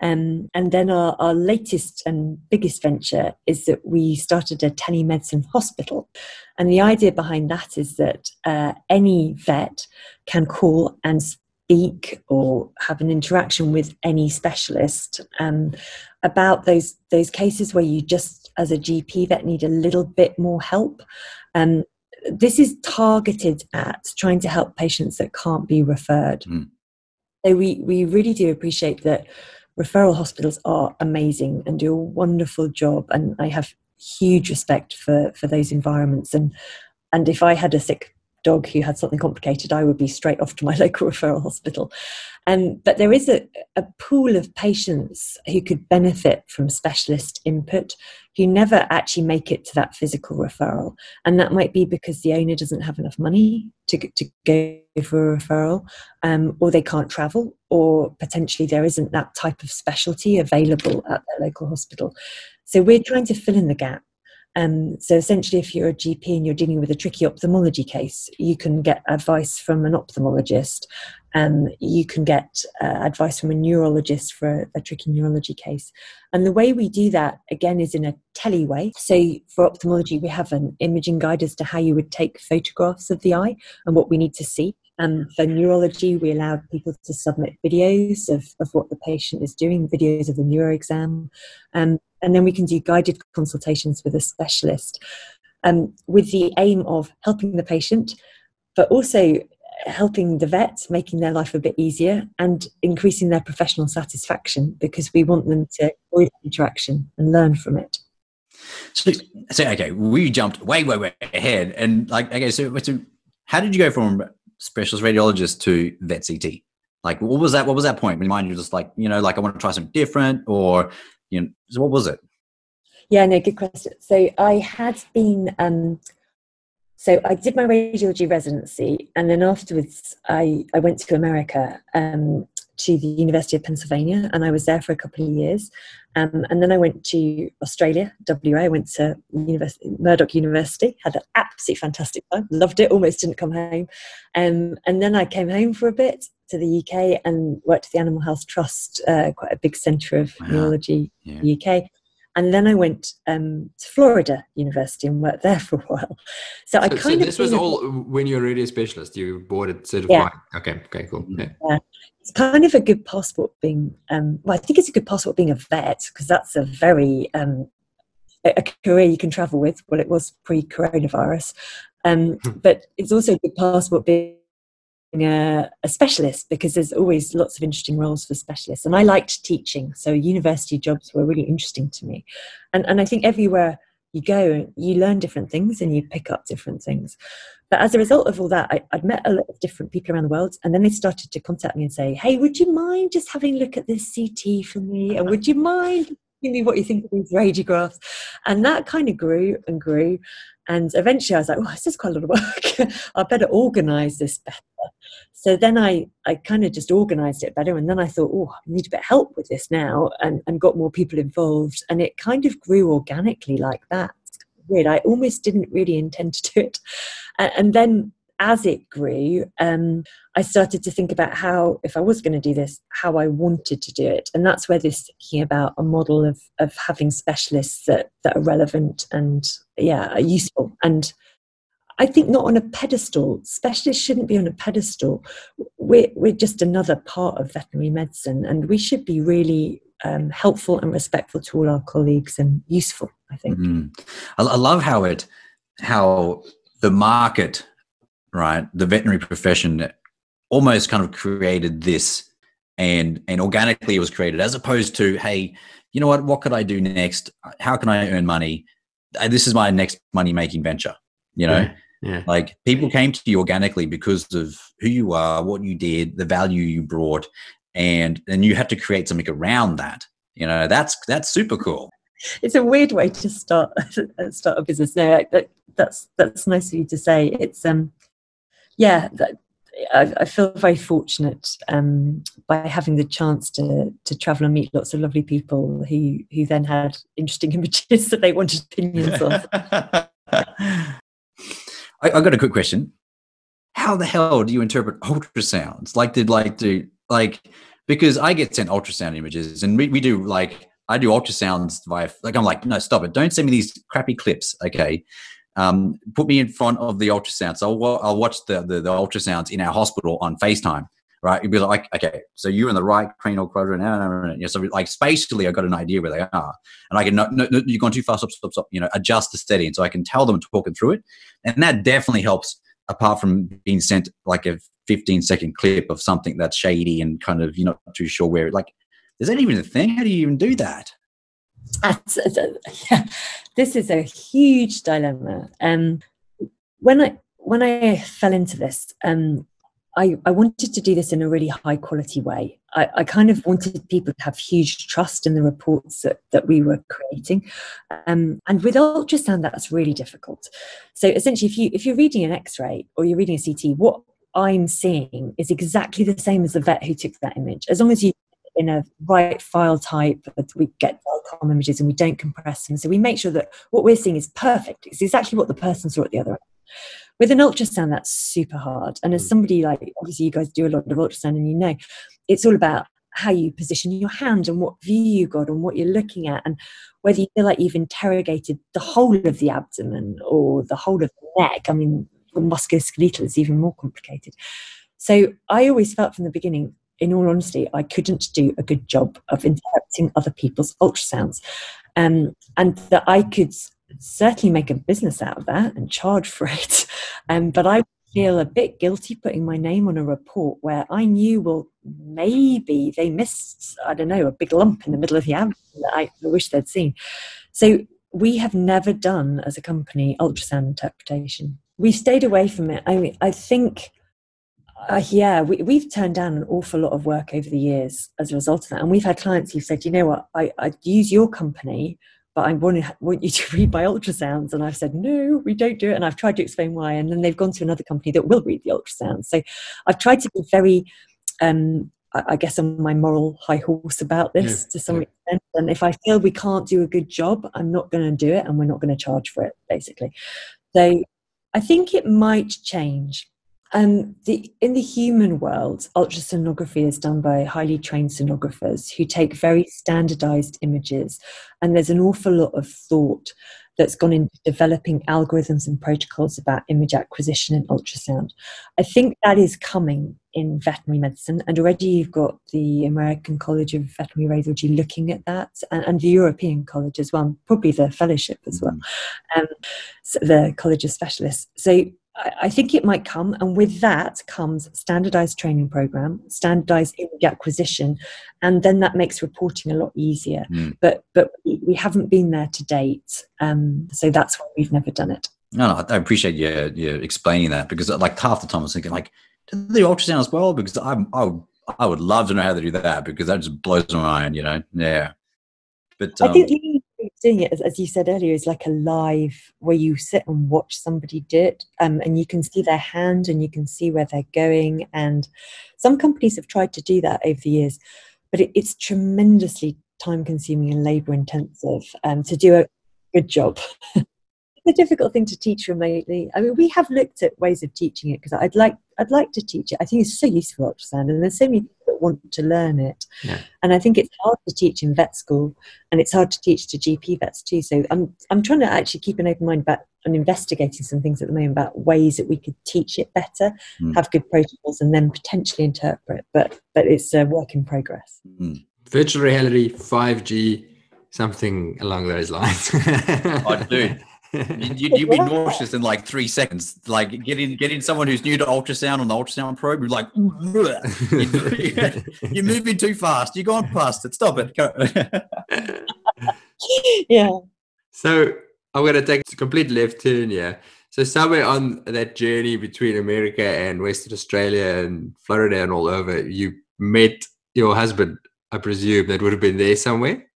Um, and then our, our latest and biggest venture is that we started a telemedicine hospital. And the idea behind that is that uh, any vet can call and speak or have an interaction with any specialist um, about those those cases where you just as a GP vet need a little bit more help. Um, this is targeted at trying to help patients that can't be referred. Mm. So we, we really do appreciate that referral hospitals are amazing and do a wonderful job. And I have huge respect for, for those environments. And, and if I had a sick dog who had something complicated, I would be straight off to my local referral hospital. Um, but there is a, a pool of patients who could benefit from specialist input who never actually make it to that physical referral. And that might be because the owner doesn't have enough money to, to go for a referral, um, or they can't travel, or potentially there isn't that type of specialty available at their local hospital. So we're trying to fill in the gap Um, so essentially, if you're a GP and you're dealing with a tricky ophthalmology case, you can get advice from an ophthalmologist. Um, you can get uh, advice from a neurologist for a, a, tricky neurology case. And the way we do that, again, is in a tele way. So for ophthalmology, we have an imaging guide as to how you would take photographs of the eye and what we need to see. And for neurology, we allow people to submit videos of, of what the patient is doing, videos of the neuro exam. Um, and then we can do guided consultations with a specialist um, with the aim of helping the patient, but also helping the vet, making their life a bit easier and increasing their professional satisfaction because we want them to avoid interaction and learn from it. So, so okay, we jumped way, way, way ahead. And like, okay, so, so how did you go from specialist radiologist to vet CT? Like, what was that? What was that point? Remind you, just like, you know, like I want to try something different or, you know, so what was it? Yeah, no, good question. So I had been um, so I did my radiology residency, and then afterwards, I, I went to America um, to the University of Pennsylvania, and I was there for a couple of years. Um, and then I went to Australia, WA. I went to University, Murdoch University, had an absolutely fantastic time, loved it, almost didn't come home. Um, and then I came home for a bit to the UK and worked at the Animal Health Trust, uh, quite a big centre of wow. neurology yeah. UK. And then I went um, to Florida University and worked there for a while. So, so I kind so of. This was all when you were already a specialist. You board it certified. Yeah. Okay. Okay. Cool. Yeah. yeah. It's kind of a good passport being. Um, well, I think it's a good passport being a vet because that's a very um, a career you can travel with. Well, it was pre-coronavirus, um, hmm. but it's also a good passport being a, a, specialist because there's always lots of interesting roles for specialists. And I liked teaching, so university jobs were really interesting to me. And, and I think everywhere you go, you learn different things and you pick up different things. But as a result of all that, I, would met a lot of different people around the world, and then they started to contact me and say, "Hey, would you mind just having a look at this CT for me? And would you mind telling me what you think of these radiographs?" And that kind of grew and grew. And eventually I was like, well, this is quite a lot of work. I better organize this better. So then I, I kind of just organized it better. And then I thought, oh, I need a bit of help with this now and, and got more people involved. And it kind of grew organically like that. weird. I almost didn't really intend to do it. And, and then as it grew, um, I started to think about how, if I was going to do this, how I wanted to do it. And that's where this thinking about a model of, of having specialists that, that are relevant and, yeah, are useful. And I think not on a pedestal. Specialists shouldn't be on a pedestal. We're, we're just another part of veterinary medicine, and we should be really um, helpful and respectful to all our colleagues and useful. I think. Mm. I, I love how it, how the market right? The veterinary profession almost kind of created this and and organically it was created as opposed to hey you know what what could i do next how can i earn money this is my next money making venture you know? Yeah, yeah. like people came to you organically because of who you are what you did the value you brought and and you had to create something around that you know? That's that's super cool. It's a weird way to start start a business. No that, that's that's nice of you to say. It's um yeah, that, I, I, feel very fortunate um, by having the chance to to travel and meet lots of lovely people who who then had interesting images that they wanted opinions on. I, I got a quick question. How the hell do you interpret ultrasounds? Like, did like do like because I get sent ultrasound images and we, we do like I do ultrasounds via like I'm like no stop it don't send me these crappy clips okay um, put me in front of the ultrasound. So I'll, I'll watch the, the, the ultrasounds in our hospital on FaceTime, right? You'd be like, okay, so you're in the right cranial quadrant. No. So like spatially, I got an idea where they are, and I can no, no, you've gone too far. Stop, stop, stop. You know, adjust the setting, so I can tell them talking through it, and that definitely helps. Apart from being sent like a 15 second clip of something that's shady and kind of you're not too sure where, like, is that even a thing? How do you even do that? This is a huge dilemma. Um, when I when I fell into this, um, I, I wanted to do this in a really high quality way. I, I, kind of wanted people to have huge trust in the reports that, that we were creating. Um, and with ultrasound, that's really difficult. So essentially, if you if you're reading an X-ray or you're reading a CT, what I'm seeing is exactly the same as the vet who took that image. As long as you in a right file type. We get DICOM images and we don't compress them. So we make sure that what we're seeing is perfect. It's exactly what the person saw at the other end. With an ultrasound, that's super hard. And as mm. somebody like, obviously, you guys do a lot of ultrasound and you know, it's all about how you position your hand and what view you got and what you're looking at and whether you feel like you've interrogated the whole of the abdomen or the whole of the neck. I mean, the musculoskeletal is even more complicated. So I always felt from the beginning, in all honesty, I couldn't do a good job of interpreting other people's ultrasounds. Um, and that I could certainly make a business out of that and charge for it. Um, but I feel a bit guilty putting my name on a report where I knew, well, maybe they missed, I don't know, a big lump in the middle of the abdomen that I wish they'd seen. So we have never done as a company ultrasound interpretation. We stayed away from it. I mean, I think. Uh, yeah, we, we've turned down an awful lot of work over the years as a result of that. And we've had clients who've said, you know what, I, I use your company but I want, to, want you to read my ultrasounds. And I've said, no, we don't do it. And I've tried to explain why. And then they've gone to another company that will read the ultrasounds. So I've tried to be very, um, I guess, on my moral high horse about this yeah, to some yeah. extent. And if I feel we can't do a good job, I'm not going to do it and we're not going to charge for it, basically. So I think it might change. Um, the, in the human world, ultrasonography is done by highly trained sonographers who take very standardized images, and there's an awful lot of thought that's gone into developing algorithms and protocols about image acquisition and ultrasound. I think that is coming in veterinary medicine, and already you've got the American College of Veterinary Radiology looking at that, and, and the European College as well, probably the fellowship as well, mm. um, so the College of Specialists. So I think it might come, and with that comes standardized training program, standardized image acquisition, and then that makes reporting a lot easier. Mm. But but we haven't been there to date, um, so that's why we've never done it. No, no, I appreciate you, you explaining that because like half the time I was thinking like, do the ultrasound as well? Because I'm I would, I would love to know how to do that because that just blows my mind, you know? Yeah. But um, I think um, doing it, as, you said earlier, is like a live where you sit and watch somebody do it, um, and you can see their hand and you can see where they're going. And some companies have tried to do that over the years, but it, it's tremendously time consuming and labor intensive um, to do a good job. a difficult thing to teach remotely. I mean, we have looked at ways of teaching it because I'd like I'd like to teach it. I think it's so useful ultrasound, and there's so many people that want to learn it. Yeah. And I think it's hard to teach in vet school, and it's hard to teach to GP vets too. So I'm I'm trying to actually keep an open mind about and investigating some things at the moment about ways that we could teach it better, mm. have good protocols, and then potentially interpret. But but it's a work in progress. Mm. Virtual reality, five G, something along those lines. I do. you'd, you'd, be nauseous in like three seconds. Like getting getting someone who's new to ultrasound on the ultrasound probe, you're like, you're moving too fast. You're going past it. Stop it. Yeah. So I'm going to take a complete left turn here. So somewhere on that journey between America and Western Australia and Florida and all over, you met your husband. I presume that would have been there somewhere.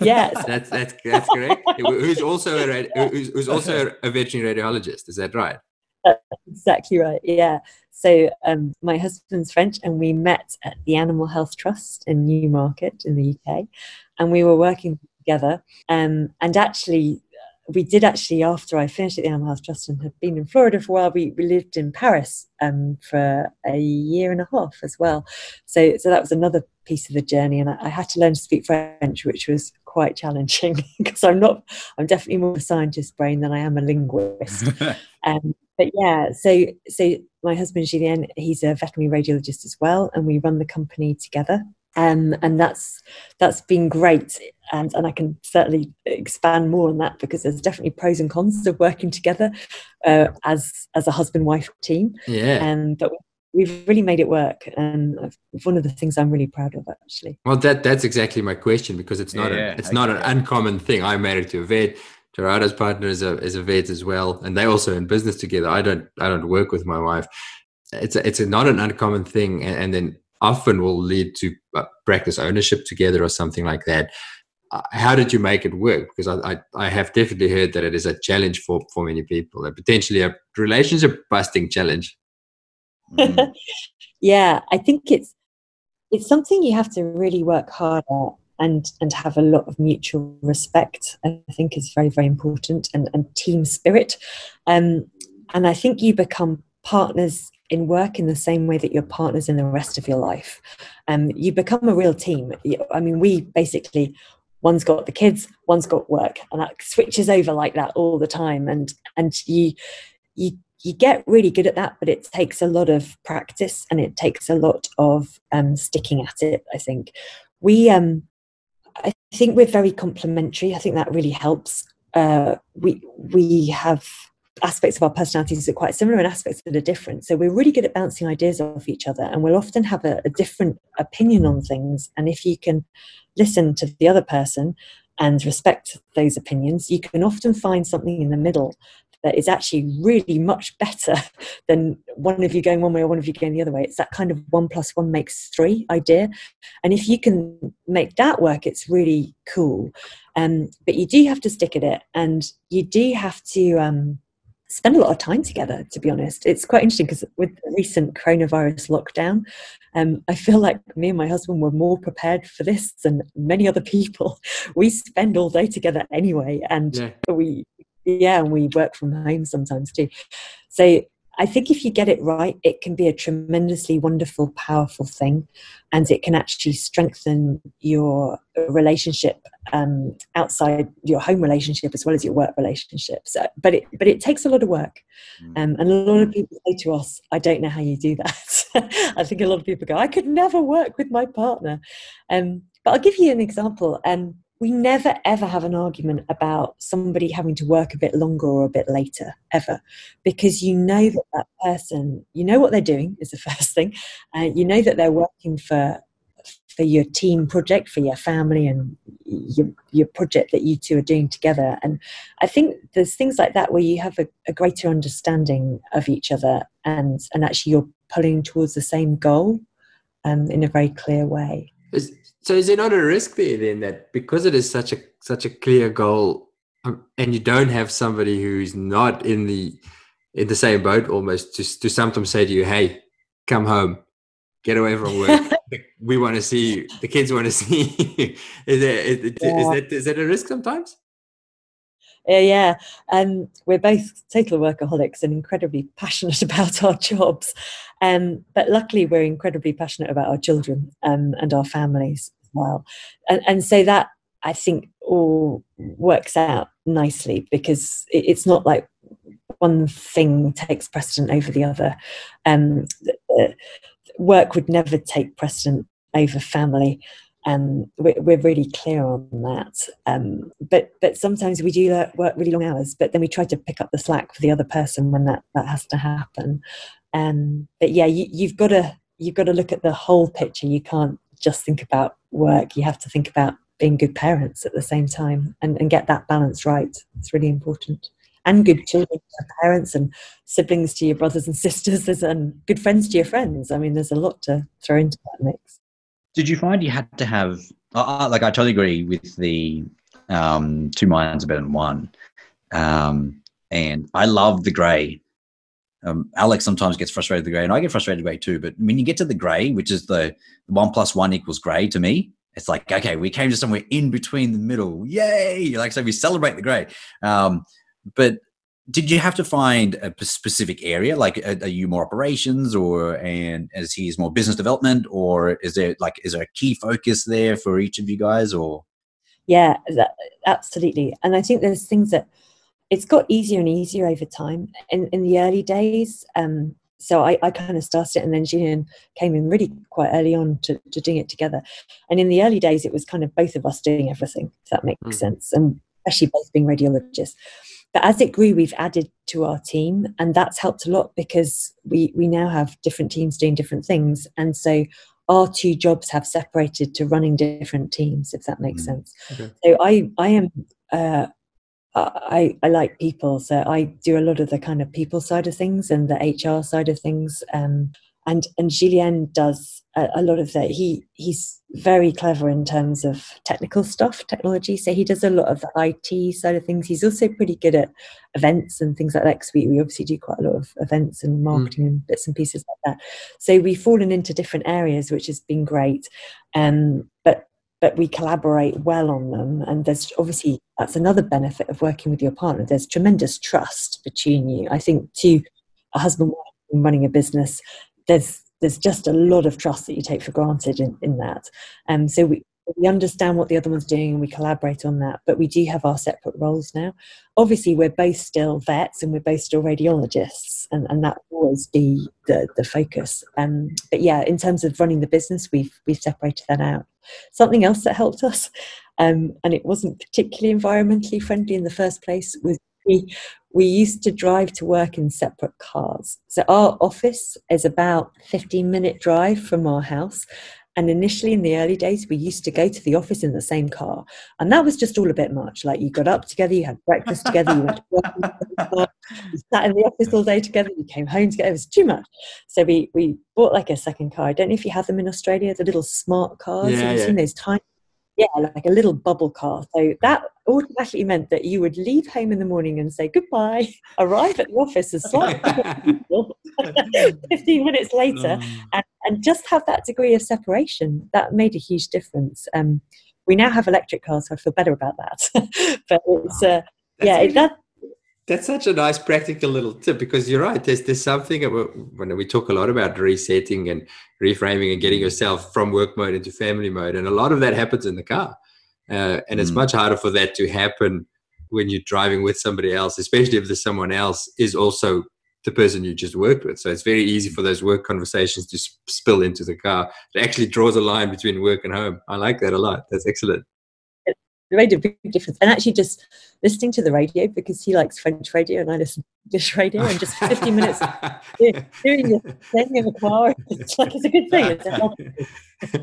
Yes, that's that's that's correct. who's also a who's, who's also a veterinary radiologist? Is that right? That's exactly right. Yeah. So um, my husband's French, and we met at the Animal Health Trust in Newmarket in the UK, and we were working together. Um, and actually, we did actually after I finished at the Animal Health Trust and had been in Florida for a while. We, we lived in Paris um, for a year and a half as well. So so that was another piece of the journey, and I, I had to learn to speak French, which was quite challenging because I'm not. I'm definitely more a scientist brain than I am a linguist. um, but yeah, so so my husband Julien, he's a veterinary radiologist as well, and we run the company together um, and that's that's been great and, and I can certainly expand more on that because there's definitely pros and cons of working together uh, as as a husband wife team yeah um, but we've really made it work and one of the things I'm really proud of actually well that that's exactly my question because it's not yeah, a, it's okay. not an uncommon thing I'm married to a vet Gerardo's partner is a, is a vet as well and they also in business together I don't I don't work with my wife it's a, it's a, not an uncommon thing and, and then often will lead to uh, practice ownership together or something like that. Uh, how did you make it work? Because I, I, I, have definitely heard that it is a challenge for, for many people, and potentially a relationship busting challenge. Mm. yeah, I think it's it's something you have to really work hard at and and have a lot of mutual respect i think is very very important and, and team spirit. Um, and i think you become partners in work in the same way that you're partners in the rest of your life. Um, you become a real team. I mean we basically one's got the kids one's got work and that switches over like that all the time. And and you you you get really good at that but it takes a lot of practice and it takes a lot of um, sticking at it i think we um i think we're very complementary i think that really helps uh, we we have aspects of our personalities that are quite similar and aspects that are different. So we're really good at bouncing ideas off each other and we'll often have a, a different opinion on things. And if you can listen to the other person and respect those opinions, you can often find something in the middle that is actually really much better than one of you going one way or one of you going the other way. It's that kind of one plus one makes three idea. And if you can make that work, it's really cool. Um, but you do have to stick at it and you do have to um, spend a lot of time together to be honest it's quite interesting because with the recent coronavirus lockdown um, i feel like me and my husband were more prepared for this than many other people we spend all day together anyway and yeah. we yeah and we work from home sometimes too so I think if you get it right, it can be a tremendously wonderful, powerful thing, and it can actually strengthen your relationship um, outside your home relationship as well as your work relationship. So, but it but it takes a lot of work, mm. um, and a lot of people say to us, "I don't know how you do that." I think a lot of people go, "I could never work with my partner," um, but I'll give you an example. Um, we never ever have an argument about somebody having to work a bit longer or a bit later ever because you know that that person you know what they're doing is the first thing uh, you know that they're working for for your team project for your family and your, your project that you two are doing together. And i think there's things like that where you have a, a greater understanding of each other and and actually you're pulling towards the same goal um, in a very clear way so is there not a risk there then that because it is such a such a clear goal, um, and you don't have somebody who's not in the in the same boat almost to to sometimes say to you, "Hey, come home, get away from work. we want to see you. The kids want to see you." is, there, is, yeah. is that is that a risk sometimes? Yeah, yeah. Um, we're both total workaholics and incredibly passionate about our jobs. Um, but luckily, we're incredibly passionate about our children um, and our families well. And, and so that I think all works out nicely because it, it's not like one thing takes precedent over the other. Um, work would never take precedent over family um, we're, we're, really clear on that. Um, but but sometimes we do work really long hours, but then we try to pick up the slack for the other person when that, that has to happen. Um, but yeah, you, have got to you've got to look at the whole picture. You can't just think about work. You have to think about being good parents at the same time and, and get that balance right. It's really important. And good children to parents and siblings to your brothers and sisters and good friends to your friends. I mean, there's a lot to throw into that mix. Did you find you had to have uh, like I totally agree with the um, two minds are better than one, um, and I love the grey. Um, Alex sometimes gets frustrated with the grey, and I get frustrated with grey too. But when you get to the grey, which is the one plus one equals grey to me, it's like okay, we came to somewhere in between the middle. Yay! Like I so, we celebrate the grey. Um, but did you have to find a specific area like are, you more operations or and as he's more business development or is there like is there a key focus there for each of you guys or yeah that, absolutely and i think there's things that it's got easier and easier over time in, in the early days um, so I, I kind of started it and then Julien came in really quite early on to, to doing it together. And in the early days, it was kind of both of us doing everything, if that makes mm. sense. And especially both being radiologists. But as it grew, we've added to our team, and that's helped a lot because we we now have different teams doing different things, and so our two jobs have separated to running different teams, if that makes mm sense. Okay. So I I am. Uh, I, I like people, so I do a lot of the kind of people side of things and the HR side of things. Um, and and Julien does a, a, lot of that. He he's very clever in terms of technical stuff, technology. So he does a lot of the IT side of things. He's also pretty good at events and things like that. Because we, we obviously do quite a lot of events and mm. marketing mm. and bits and pieces like that. So we've fallen into different areas, which has been great. Um, but but we collaborate well on them. And there's obviously that's another benefit of working with your partner. There's tremendous trust between you. I think to a husband running a business, there's there's just a lot of trust that you take for granted in, in that. Um, so we, we understand what the other one's doing and we collaborate on that, but we do have our separate roles now. Obviously, we're both still vets and we're both still radiologists, and, and that will always be the, the focus. Um, but yeah, in terms of running the business, we've, we've separated that out. Something else that helped us, um, and it wasn't particularly environmentally friendly in the first place, was we, we used to drive to work in separate cars. So our office is about 15 minute drive from our house. And initially in the early days, we used to go to the office in the same car. And that was just all a bit much. Like you got up together, you had breakfast together, you went to work, you sat in the office all day together, you came home together. It was too much. So we, we bought like a second car. I don't know if you have them in Australia, the little smart cars. Yeah, have you yeah. seen those tiny yeah, like a little bubble car. So that automatically meant that you would leave home in the morning and say goodbye, arrive at the office as slightly 15 minutes later, mm. and, and just have that degree of separation. That made a huge difference. Um, we now have electric cars, so I feel better about that. but it's, uh, yeah, that that's such a nice practical little tip because you're right. There's there's something about, when we talk a lot about resetting and reframing and getting yourself from work mode into family mode, and a lot of that happens in the car, uh, and it's mm. much harder for that to happen when you're driving with somebody else, especially if the someone else is also the person you just worked with. So it's very easy for those work conversations to spill into the car. It actually draws a line between work and home. I like that a lot. That's excellent it made a big difference. And actually, just listening to the radio because he likes French radio and I listen to English radio, and just 15 minutes doing your thing in the car, it's like it's a good thing. It's a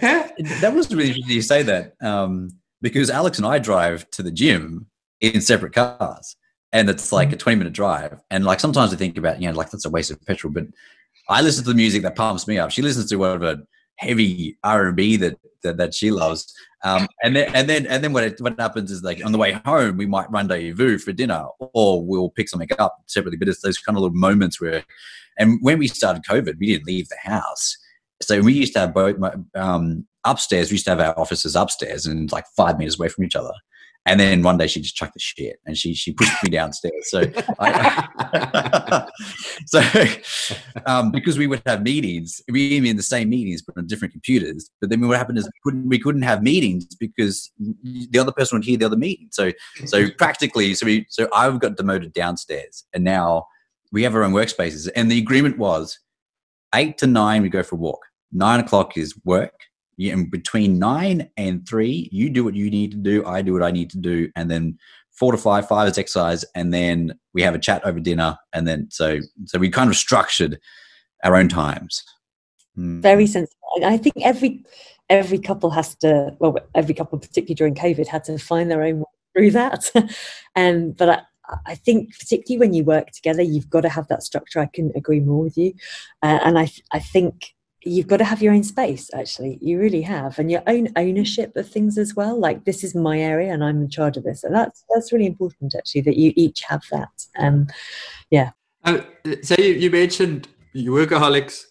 that was really interesting you say that um, because Alex and I drive to the gym in separate cars, and it's like a mm. 20 minute drive. And like sometimes I think about, you know, like that's a waste of petrol, but I listen to the music that pumps me up. She listens to whatever heavy R and B that, that that she loves. Um, and then and then and then what it, what happens is like on the way home we might rendezvous for dinner or we'll pick something up separately. But it's those kind of little moments where, and when we started COVID, we didn't leave the house. So we used to have both um, upstairs. We used to have our offices upstairs and like five meters away from each other. And then one day she just chucked the shit and she she pushed me downstairs. So, I, so um, because we would have meetings, we be in the same meetings but on different computers. But then what happened is we couldn't we couldn't have meetings because the other person would hear the other meeting. So so practically, so we so I've got demoted downstairs, and now we have our own workspaces. And the agreement was eight to nine we go for a walk. Nine o'clock is work in between nine and three, you do what you need to do. I do what I need to do, and then four to five, five is exercise, and then we have a chat over dinner, and then so so we kind of structured our own times. Mm. Very sensible. I think every every couple has to. Well, every couple, particularly during COVID, had to find their own way through that. and but I, I think particularly when you work together, you've got to have that structure. I can agree more with you, uh, and I I think you've got to have your own space actually. You really have and your own ownership of things as well. Like this is my area and i'm in charge of this. And that's that's really important actually that you each have that. Um yeah. Uh, so you, you mentioned you workaholics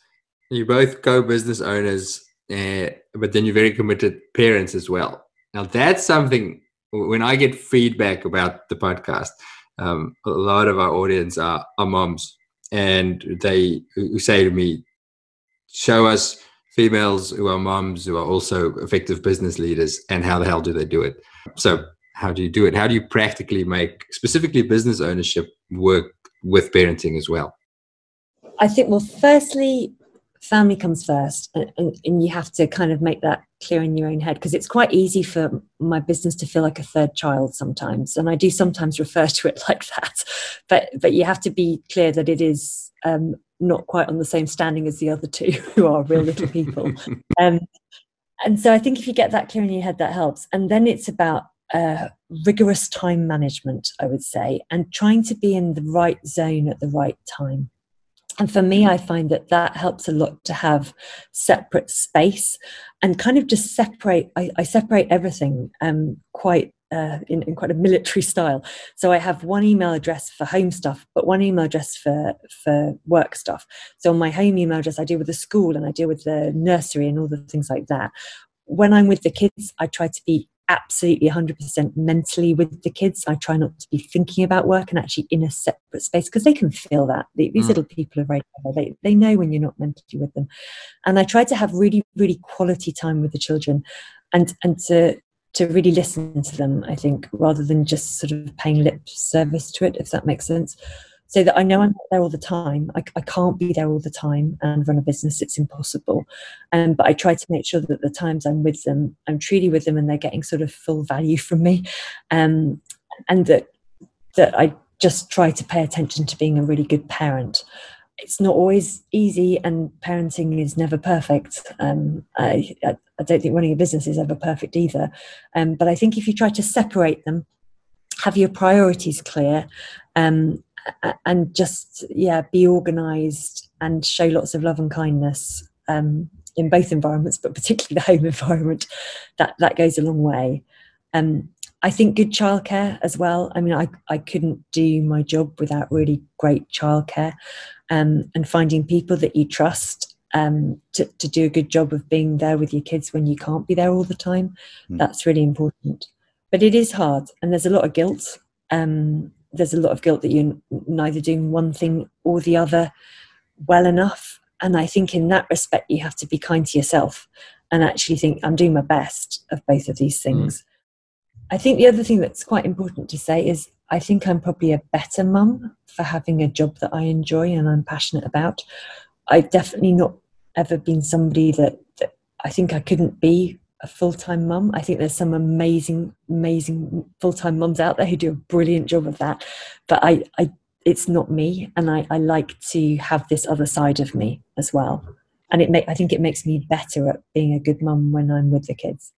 you're both co-business owners uh, but then you're very committed parents as well. Now that's something when i get feedback about the podcast um, a lot of our audience are, are moms and they say to me show us females who are moms who are also effective business leaders and how the hell do they do it? So how do you do it? How do you practically make specifically business ownership work with parenting as well? I think well firstly family comes first and, and, and you have to kind of make that clear in your own head because it's quite easy for my business to feel like a third child sometimes and i do sometimes refer to it like that but but you have to be clear that it is um, not quite on the same standing as the other two who are real little people. Um, and so I think if you get that clear in your head, that helps. And then it's about uh, rigorous time management, I would say, and trying to be in the right zone at the right time. And for me i find that that helps a lot to have separate space and kind of just separate i, I separate everything um, quite uh, in, in, quite a military style. So i have one email address for home stuff but one email address for for work stuff. So on my home email address i deal with the school and i deal with the nursery and all the things like that. When i'm with the kids i try to be absolutely 100% mentally with the kids. I try not to be thinking about work and actually in a separate space because they can feel that. These mm. little people are very clever. They, they know when you're not mentally with them. And I try to have really, really quality time with the children and, and to, to really listen to them, I think, rather than just sort of paying lip service to it, if that makes sense so that I know I'm not there all the time. I, I, can't be there all the time and run a business. It's impossible. Um, but I try to make sure that the times I'm with them, I'm truly with them and they're getting sort of full value from me. Um, and that, that I just try to pay attention to being a really good parent. It's not always easy and parenting is never perfect. Um, I, I, I, don't think running a business is ever perfect either. Um, but I think if you try to separate them, have your priorities clear um, and just yeah be organized and show lots of love and kindness um, in both environments but particularly the home environment that that goes a long way. Um, i think good childcare as well. I mean i, I couldn't do my job without really great childcare um, and finding people that you trust um, to, to do a good job of being there with your kids when you can't be there all the time. Mm. that's really important. But it is hard and there's a lot of guilt um, there's a lot of guilt that you're neither doing one thing or the other well enough. And I think in that respect, you have to be kind to yourself and actually think, I'm doing my best of both of these things. Mm. I think the other thing that's quite important to say is I think I'm probably a better mum for having a job that I enjoy and I'm passionate about. I've definitely not ever been somebody that, that I think I couldn't be a full-time mum. I think there's some amazing, amazing full-time mums out there who do a brilliant job of that. But I, I it's not me, and I, I like to have this other side of me as well. And it make I think it makes me better at being a good mum when I'm with the kids.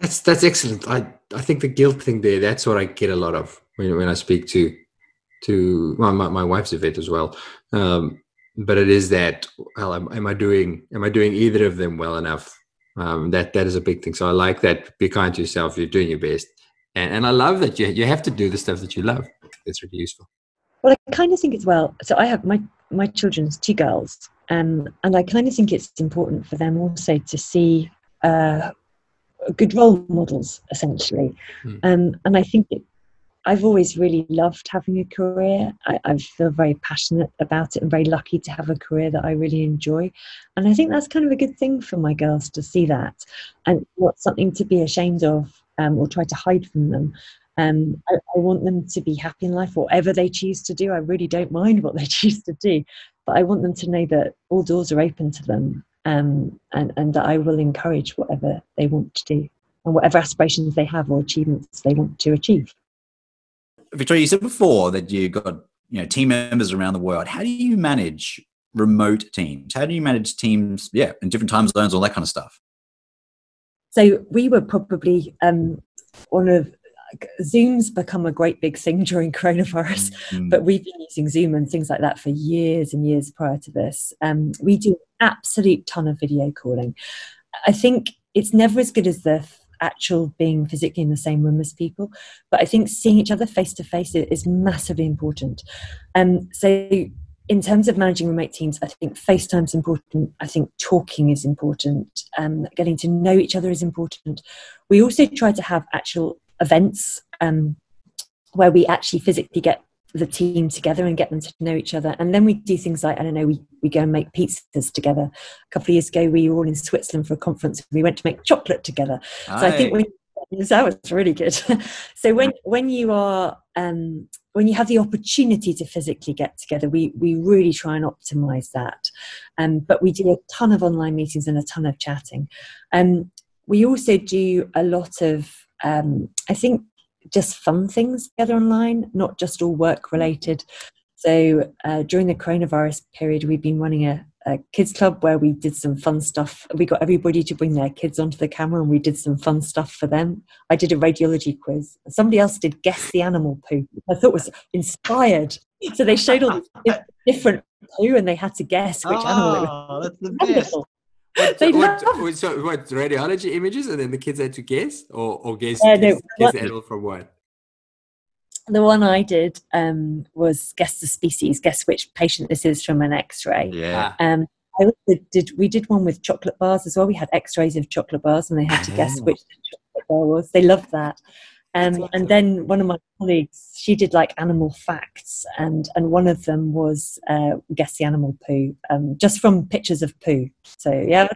That's that's excellent. I I think the guilt thing there. That's what I get a lot of when when I speak to to well, my my wife's a vet as well. Um, but it is that well, am, am I doing am I doing either of them well enough um, that that is a big thing. So I like that. Be kind to yourself. You're doing your best, and and I love that you you have to do the stuff that you love. It's really useful. Well, I kind of think as well. So I have my my children's two girls, um, and I kind of think it's important for them also to see uh, good role models, essentially. Mm. Um, and I think it, I've always really loved having a career. I, I, feel very passionate about it and very lucky to have a career that I really enjoy. And I think that's kind of a good thing for my girls to see that and not something to be ashamed of um, or try to hide from them. Um, I, I, want them to be happy in life, whatever they choose to do. I really don't mind what they choose to do, but I want them to know that all doors are open to them um, and, and that I will encourage whatever they want to do and whatever aspirations they have or achievements they want to achieve. Victoria, you said before that you got you know team members around the world. How do you manage remote teams? How do you manage teams? Yeah, in different time zones, all that kind of stuff. So we were probably um, one of Zoom's become a great big thing during coronavirus, mm-hmm. but we've been using Zoom and things like that for years and years prior to this. Um, we do an absolute ton of video calling. I think it's never as good as the actual being physically in the same room as people. But I think seeing each other face to face is massively important. Um, so in terms of managing remote teams, I think FaceTime is important. I think talking is important. Um, getting to know each other is important. We also try to have actual events um, where we actually physically get the team together and get them to know each other. And then we do things like, I don't know, we, we go and make pizzas together. A couple of years ago, we were all in Switzerland for a conference. We went to make chocolate together. Aye. So I think when, that was really good. so when, when you are, um, when you have the opportunity to physically get together, we, we really try and optimize that. Um, but we do a ton of online meetings and a ton of chatting. Um, we also do a lot of, um, I think just fun things together online, not just all work related. So uh, during the coronavirus period, we've been running a, a, kids club where we did some fun stuff. We got everybody to bring their kids onto the camera and we did some fun stuff for them. I did a radiology quiz. Somebody else did guess the animal poo. I thought was inspired so they showed all these different poo and they had to guess which oh, animal it was. Oh, that's the best. What, They what, love- what- so what radiology images, and then the kids had to guess, or or guess, Yeah, no, guess, guess what- the animal from what? The one I did um, was guess the species, guess which patient this is from an X-ray. Yeah. Ah, Um, I also did. We did one with chocolate bars as well. We had X-rays of chocolate bars, and they had to guess Oh. which the chocolate bar was. They loved that. Um, and then one of my colleagues, she did like animal facts, and and one of them was uh, guess the animal poo, um, just from pictures of poo. So yeah,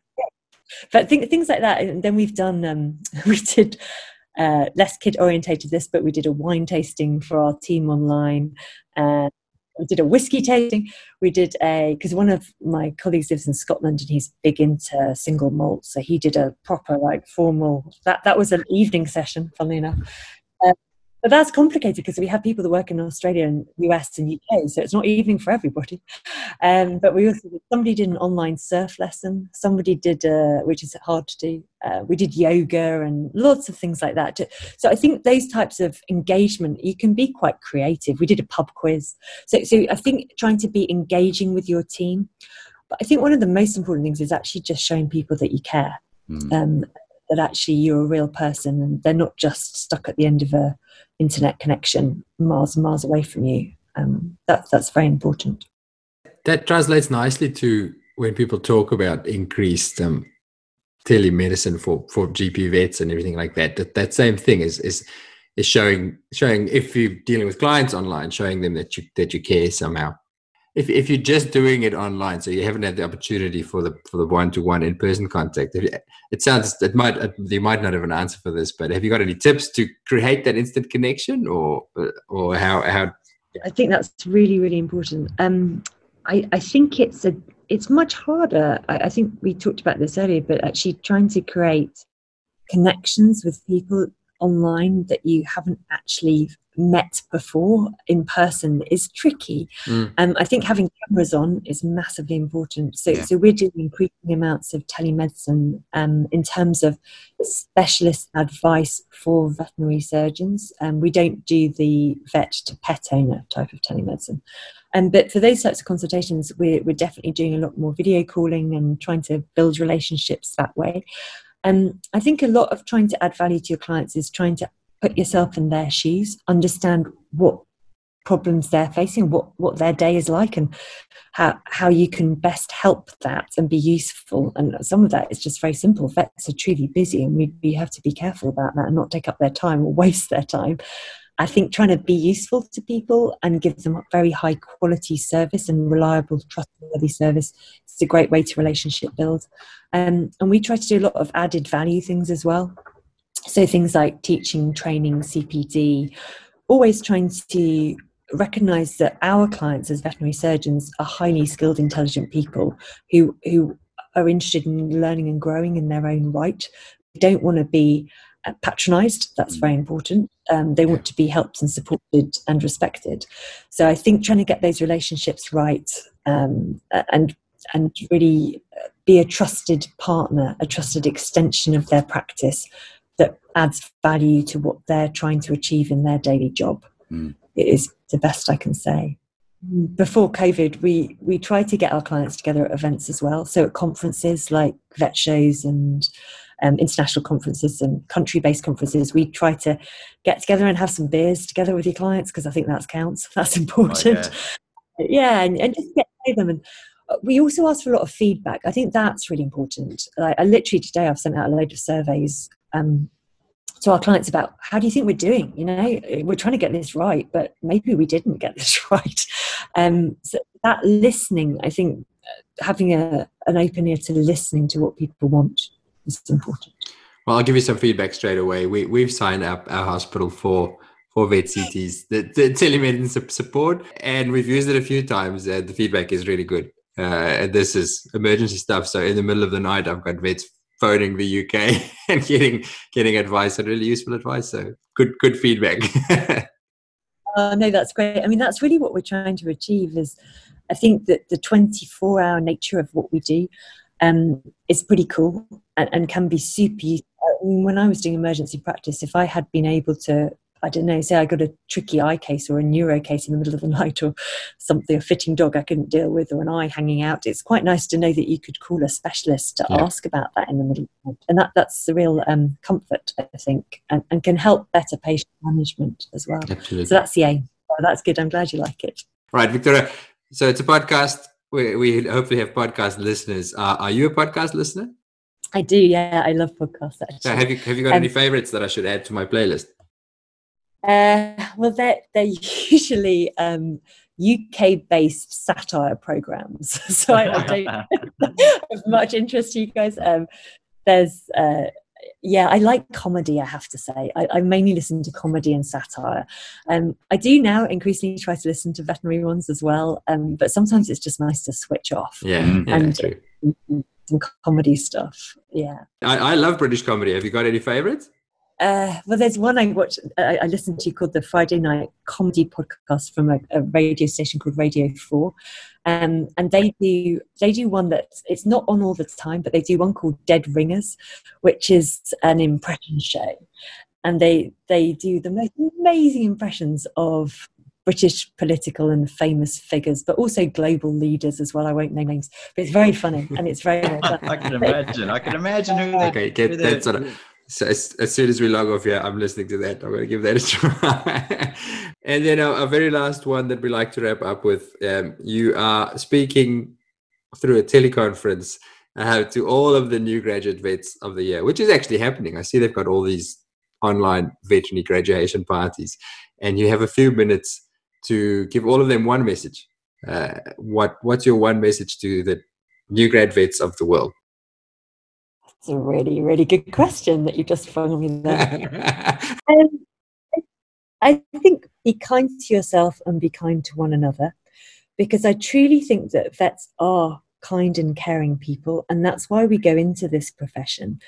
but think, things like that. And then we've done. Um, we did. Uh, less kid orientated this, but we did a wine tasting for our team online. Uh, we did a whiskey tasting we did a because one of my colleagues lives in Scotland and he's big into single malt, so he did a proper like formal that that was an evening session, funnily enough. But that's complicated because we have people that work in Australia and US and UK, so it's not evening for everybody. Um, but we also somebody did an online surf lesson. Somebody did, uh, which is hard to do. Uh, we did yoga and lots of things like that. So I think those types of engagement you can be quite creative. We did a pub quiz. So, so I think trying to be engaging with your team. But I think one of the most important things is actually just showing people that you care, Mm. um, that actually you're a real person and they're not just stuck at the end of a internet connection miles and miles away from you. Um, that, that's very important. That translates nicely to when people talk about increased um, telemedicine for, for GP vets and everything like that. That that same thing is is is showing showing if you're dealing with clients online, showing them that you that you care somehow. If if you're just doing it online, so you haven't had the opportunity for the for the one to one in person contact, you- it sounds it might uh, you might not have an answer for this, but have you got any tips to create that instant connection, or or how how I think that's really, really important. Um, I, I think it's a it's much harder. I, I think we talked about this earlier, but actually trying to create connections with people online that you haven't actually met before in person is tricky. Mm. Um, I think having cameras on is massively important. So, Yeah. so we're doing increasing amounts of telemedicine um, in terms of specialist advice for veterinary surgeons. Um, we don't do the vet to pet owner type of telemedicine. Um, but for those types of consultations, we're, we're definitely doing a lot more video calling and trying to build relationships that way. Um, I think a lot of trying to add value to your clients is trying to put yourself in their shoes, understand what problems they're facing, what, what their day is like, and how, how you can best help that and be useful. And some of that is just very simple. Vets are truly busy, and we, we have to be careful about that and not take up their time or waste their time. I think trying to be useful to people and give them a very high quality service and reliable, trustworthy service is a great way to relationship build. Um, and we try to do a lot of added value things as well. So things like teaching, training, CPD, always trying to recognize that our clients as veterinary surgeons are highly skilled, intelligent people who who are interested in learning and growing in their own right. They don't want to be uh, patronized. That's very important. Um, they want to be helped and supported and respected. So I think trying to get those relationships right um, and and really uh, be a trusted partner, a trusted extension of their practice adds value to what they're trying to achieve in their daily job. Mm. It is the best I can say. Before COVID, we we tried to get our clients together at events as well. So at conferences like vet shows and um, international conferences and country-based conferences, we try to get together and have some beers together with your clients because I think that counts. That's important. yeah, and, and just get to know them. And uh, we also ask for a lot of feedback. I think that's really important. Like, I literally today I've sent out a load of surveys um, to our clients about how do you think we're doing? You know, we're trying to get this right, but maybe we didn't get this right. Um, so that listening, I think, uh, having a, an open ear to listening to what people want is important. Well, I'll give you some feedback straight away. We we've signed up our hospital for for VetCT's, the, the telemedicine support, and we've used it a few times. And the feedback is really good. Uh, and this is emergency stuff. So in the middle of the night, I've got vets phoning the UK and getting getting advice and really useful advice. So good good feedback. Uh, no, that's great. I mean, that's really what we're trying to achieve. Is I think that the 24 hour nature of what we do um, is pretty cool and, and can be super. useful. I mean, when I was doing emergency practice, if I had been able to I don't know, say I got a tricky eye case or a neuro case in the middle of the night or something, a fitting dog I couldn't deal with or an eye hanging out, it's quite nice to know that you could call a specialist to yeah. ask about that in the middle. And that, that's the real um, comfort, I think, and, and, can help better patient management as well. Absolutely. So that's the aim. Oh, that's good. I'm glad you like it. Right, Victoria. So it's a podcast. We, we hopefully have podcast listeners. Uh, are you a podcast listener? I do. Yeah, I love podcasts. Actually. So have you have you got um, any favorites that I should add to my playlist? Uh, well, they're they're usually um, UK based satire programs, so I, I don't have much interest to you guys. Um, there's uh, yeah, I like comedy. I have to say, I, I mainly listen to comedy and satire. Um, I do now increasingly try to listen to veterinary ones as well, um, but sometimes it's just nice to switch off. Yeah, yeah and true. some comedy stuff. Yeah, I, I love British comedy. Have you got any favorites? Uh, well, there's one I watch. I, I listened to called the Friday Night Comedy Podcast from a, a radio station called Radio Four, um, and they do they do one that it's not on all the time, but they do one called Dead Ringers, which is an impression show, and they they do the most amazing impressions of British political and famous figures, but also global leaders as well. I won't name names, but it's very funny and it's very. I can imagine. I can imagine who. Okay, get that sort of so as, as, soon as we log off here, I'm listening to that. I'm going to give that a try. and then a, a, very last one that we like to wrap up with. Um, you are speaking through a teleconference uh, to all of the new graduate vets of the year, which is actually happening. I see they've got all these online veterinary graduation parties, and you have a few minutes to give all of them one message. Uh, what What's your one message to the new grad vets of the world? It's a really, really good question that you just flung me there. um, I think be kind to yourself and be kind to one another because I truly think that vets are kind and caring people, and that's why we go into this profession.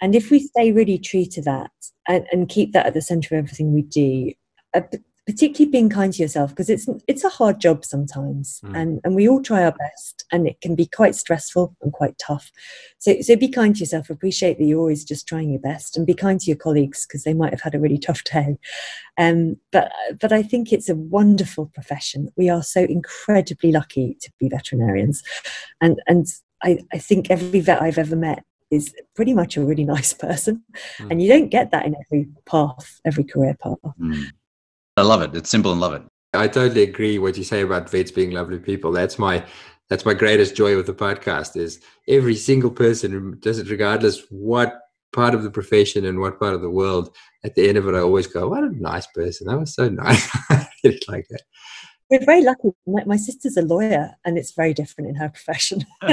And if we stay really true to that and, and keep that at the center of everything we do, uh, particularly being kind to yourself because it's it's a hard job sometimes mm. and and we all try our best and it can be quite stressful and quite tough so so be kind to yourself appreciate that you're always just trying your best and be kind to your colleagues because they might have had a really tough day um but but i think it's a wonderful profession we are so incredibly lucky to be veterinarians and and i i think every vet i've ever met is pretty much a really nice person mm. and you don't get that in every path every career path mm. I love it. It's simple and love it. I totally agree what you say about vets being lovely people. That's my that's my greatest joy with the podcast is every single person does it regardless what part of the profession and what part of the world. At the end of it, I always go, "What a nice person! That was so nice." it's like that. We're very lucky. My, my, sister's a lawyer, and it's very different in her profession.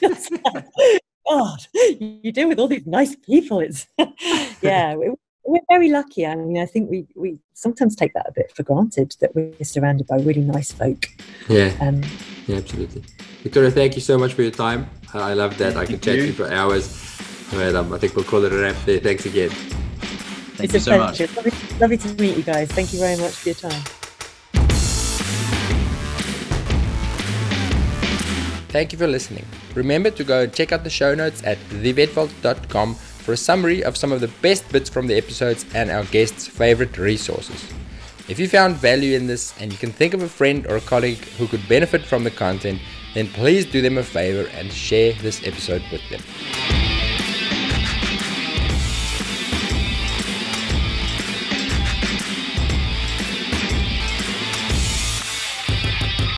just, God, you deal with all these nice people. It's yeah, we're very lucky. I mean, I think we, we sometimes take that a bit for granted that we're surrounded by really nice folk. Yeah. Um, yeah, absolutely. Victoria, thank you so much for your time. I love that. I can chat to you for hours. But, um, I think we'll call it a wrap there. Thanks again. Thank it's a so pleasure. Much. Lovely, lovely to meet you guys. Thank you very much for your time. Thank you for listening. Remember to go and check out the show notes at thevetvault.com for a summary of some of the best bits from the episodes and our guests' favorite resources. If you found value in this and you can think of a friend or a colleague who could benefit from the content, then please do them a favor and share this episode with them.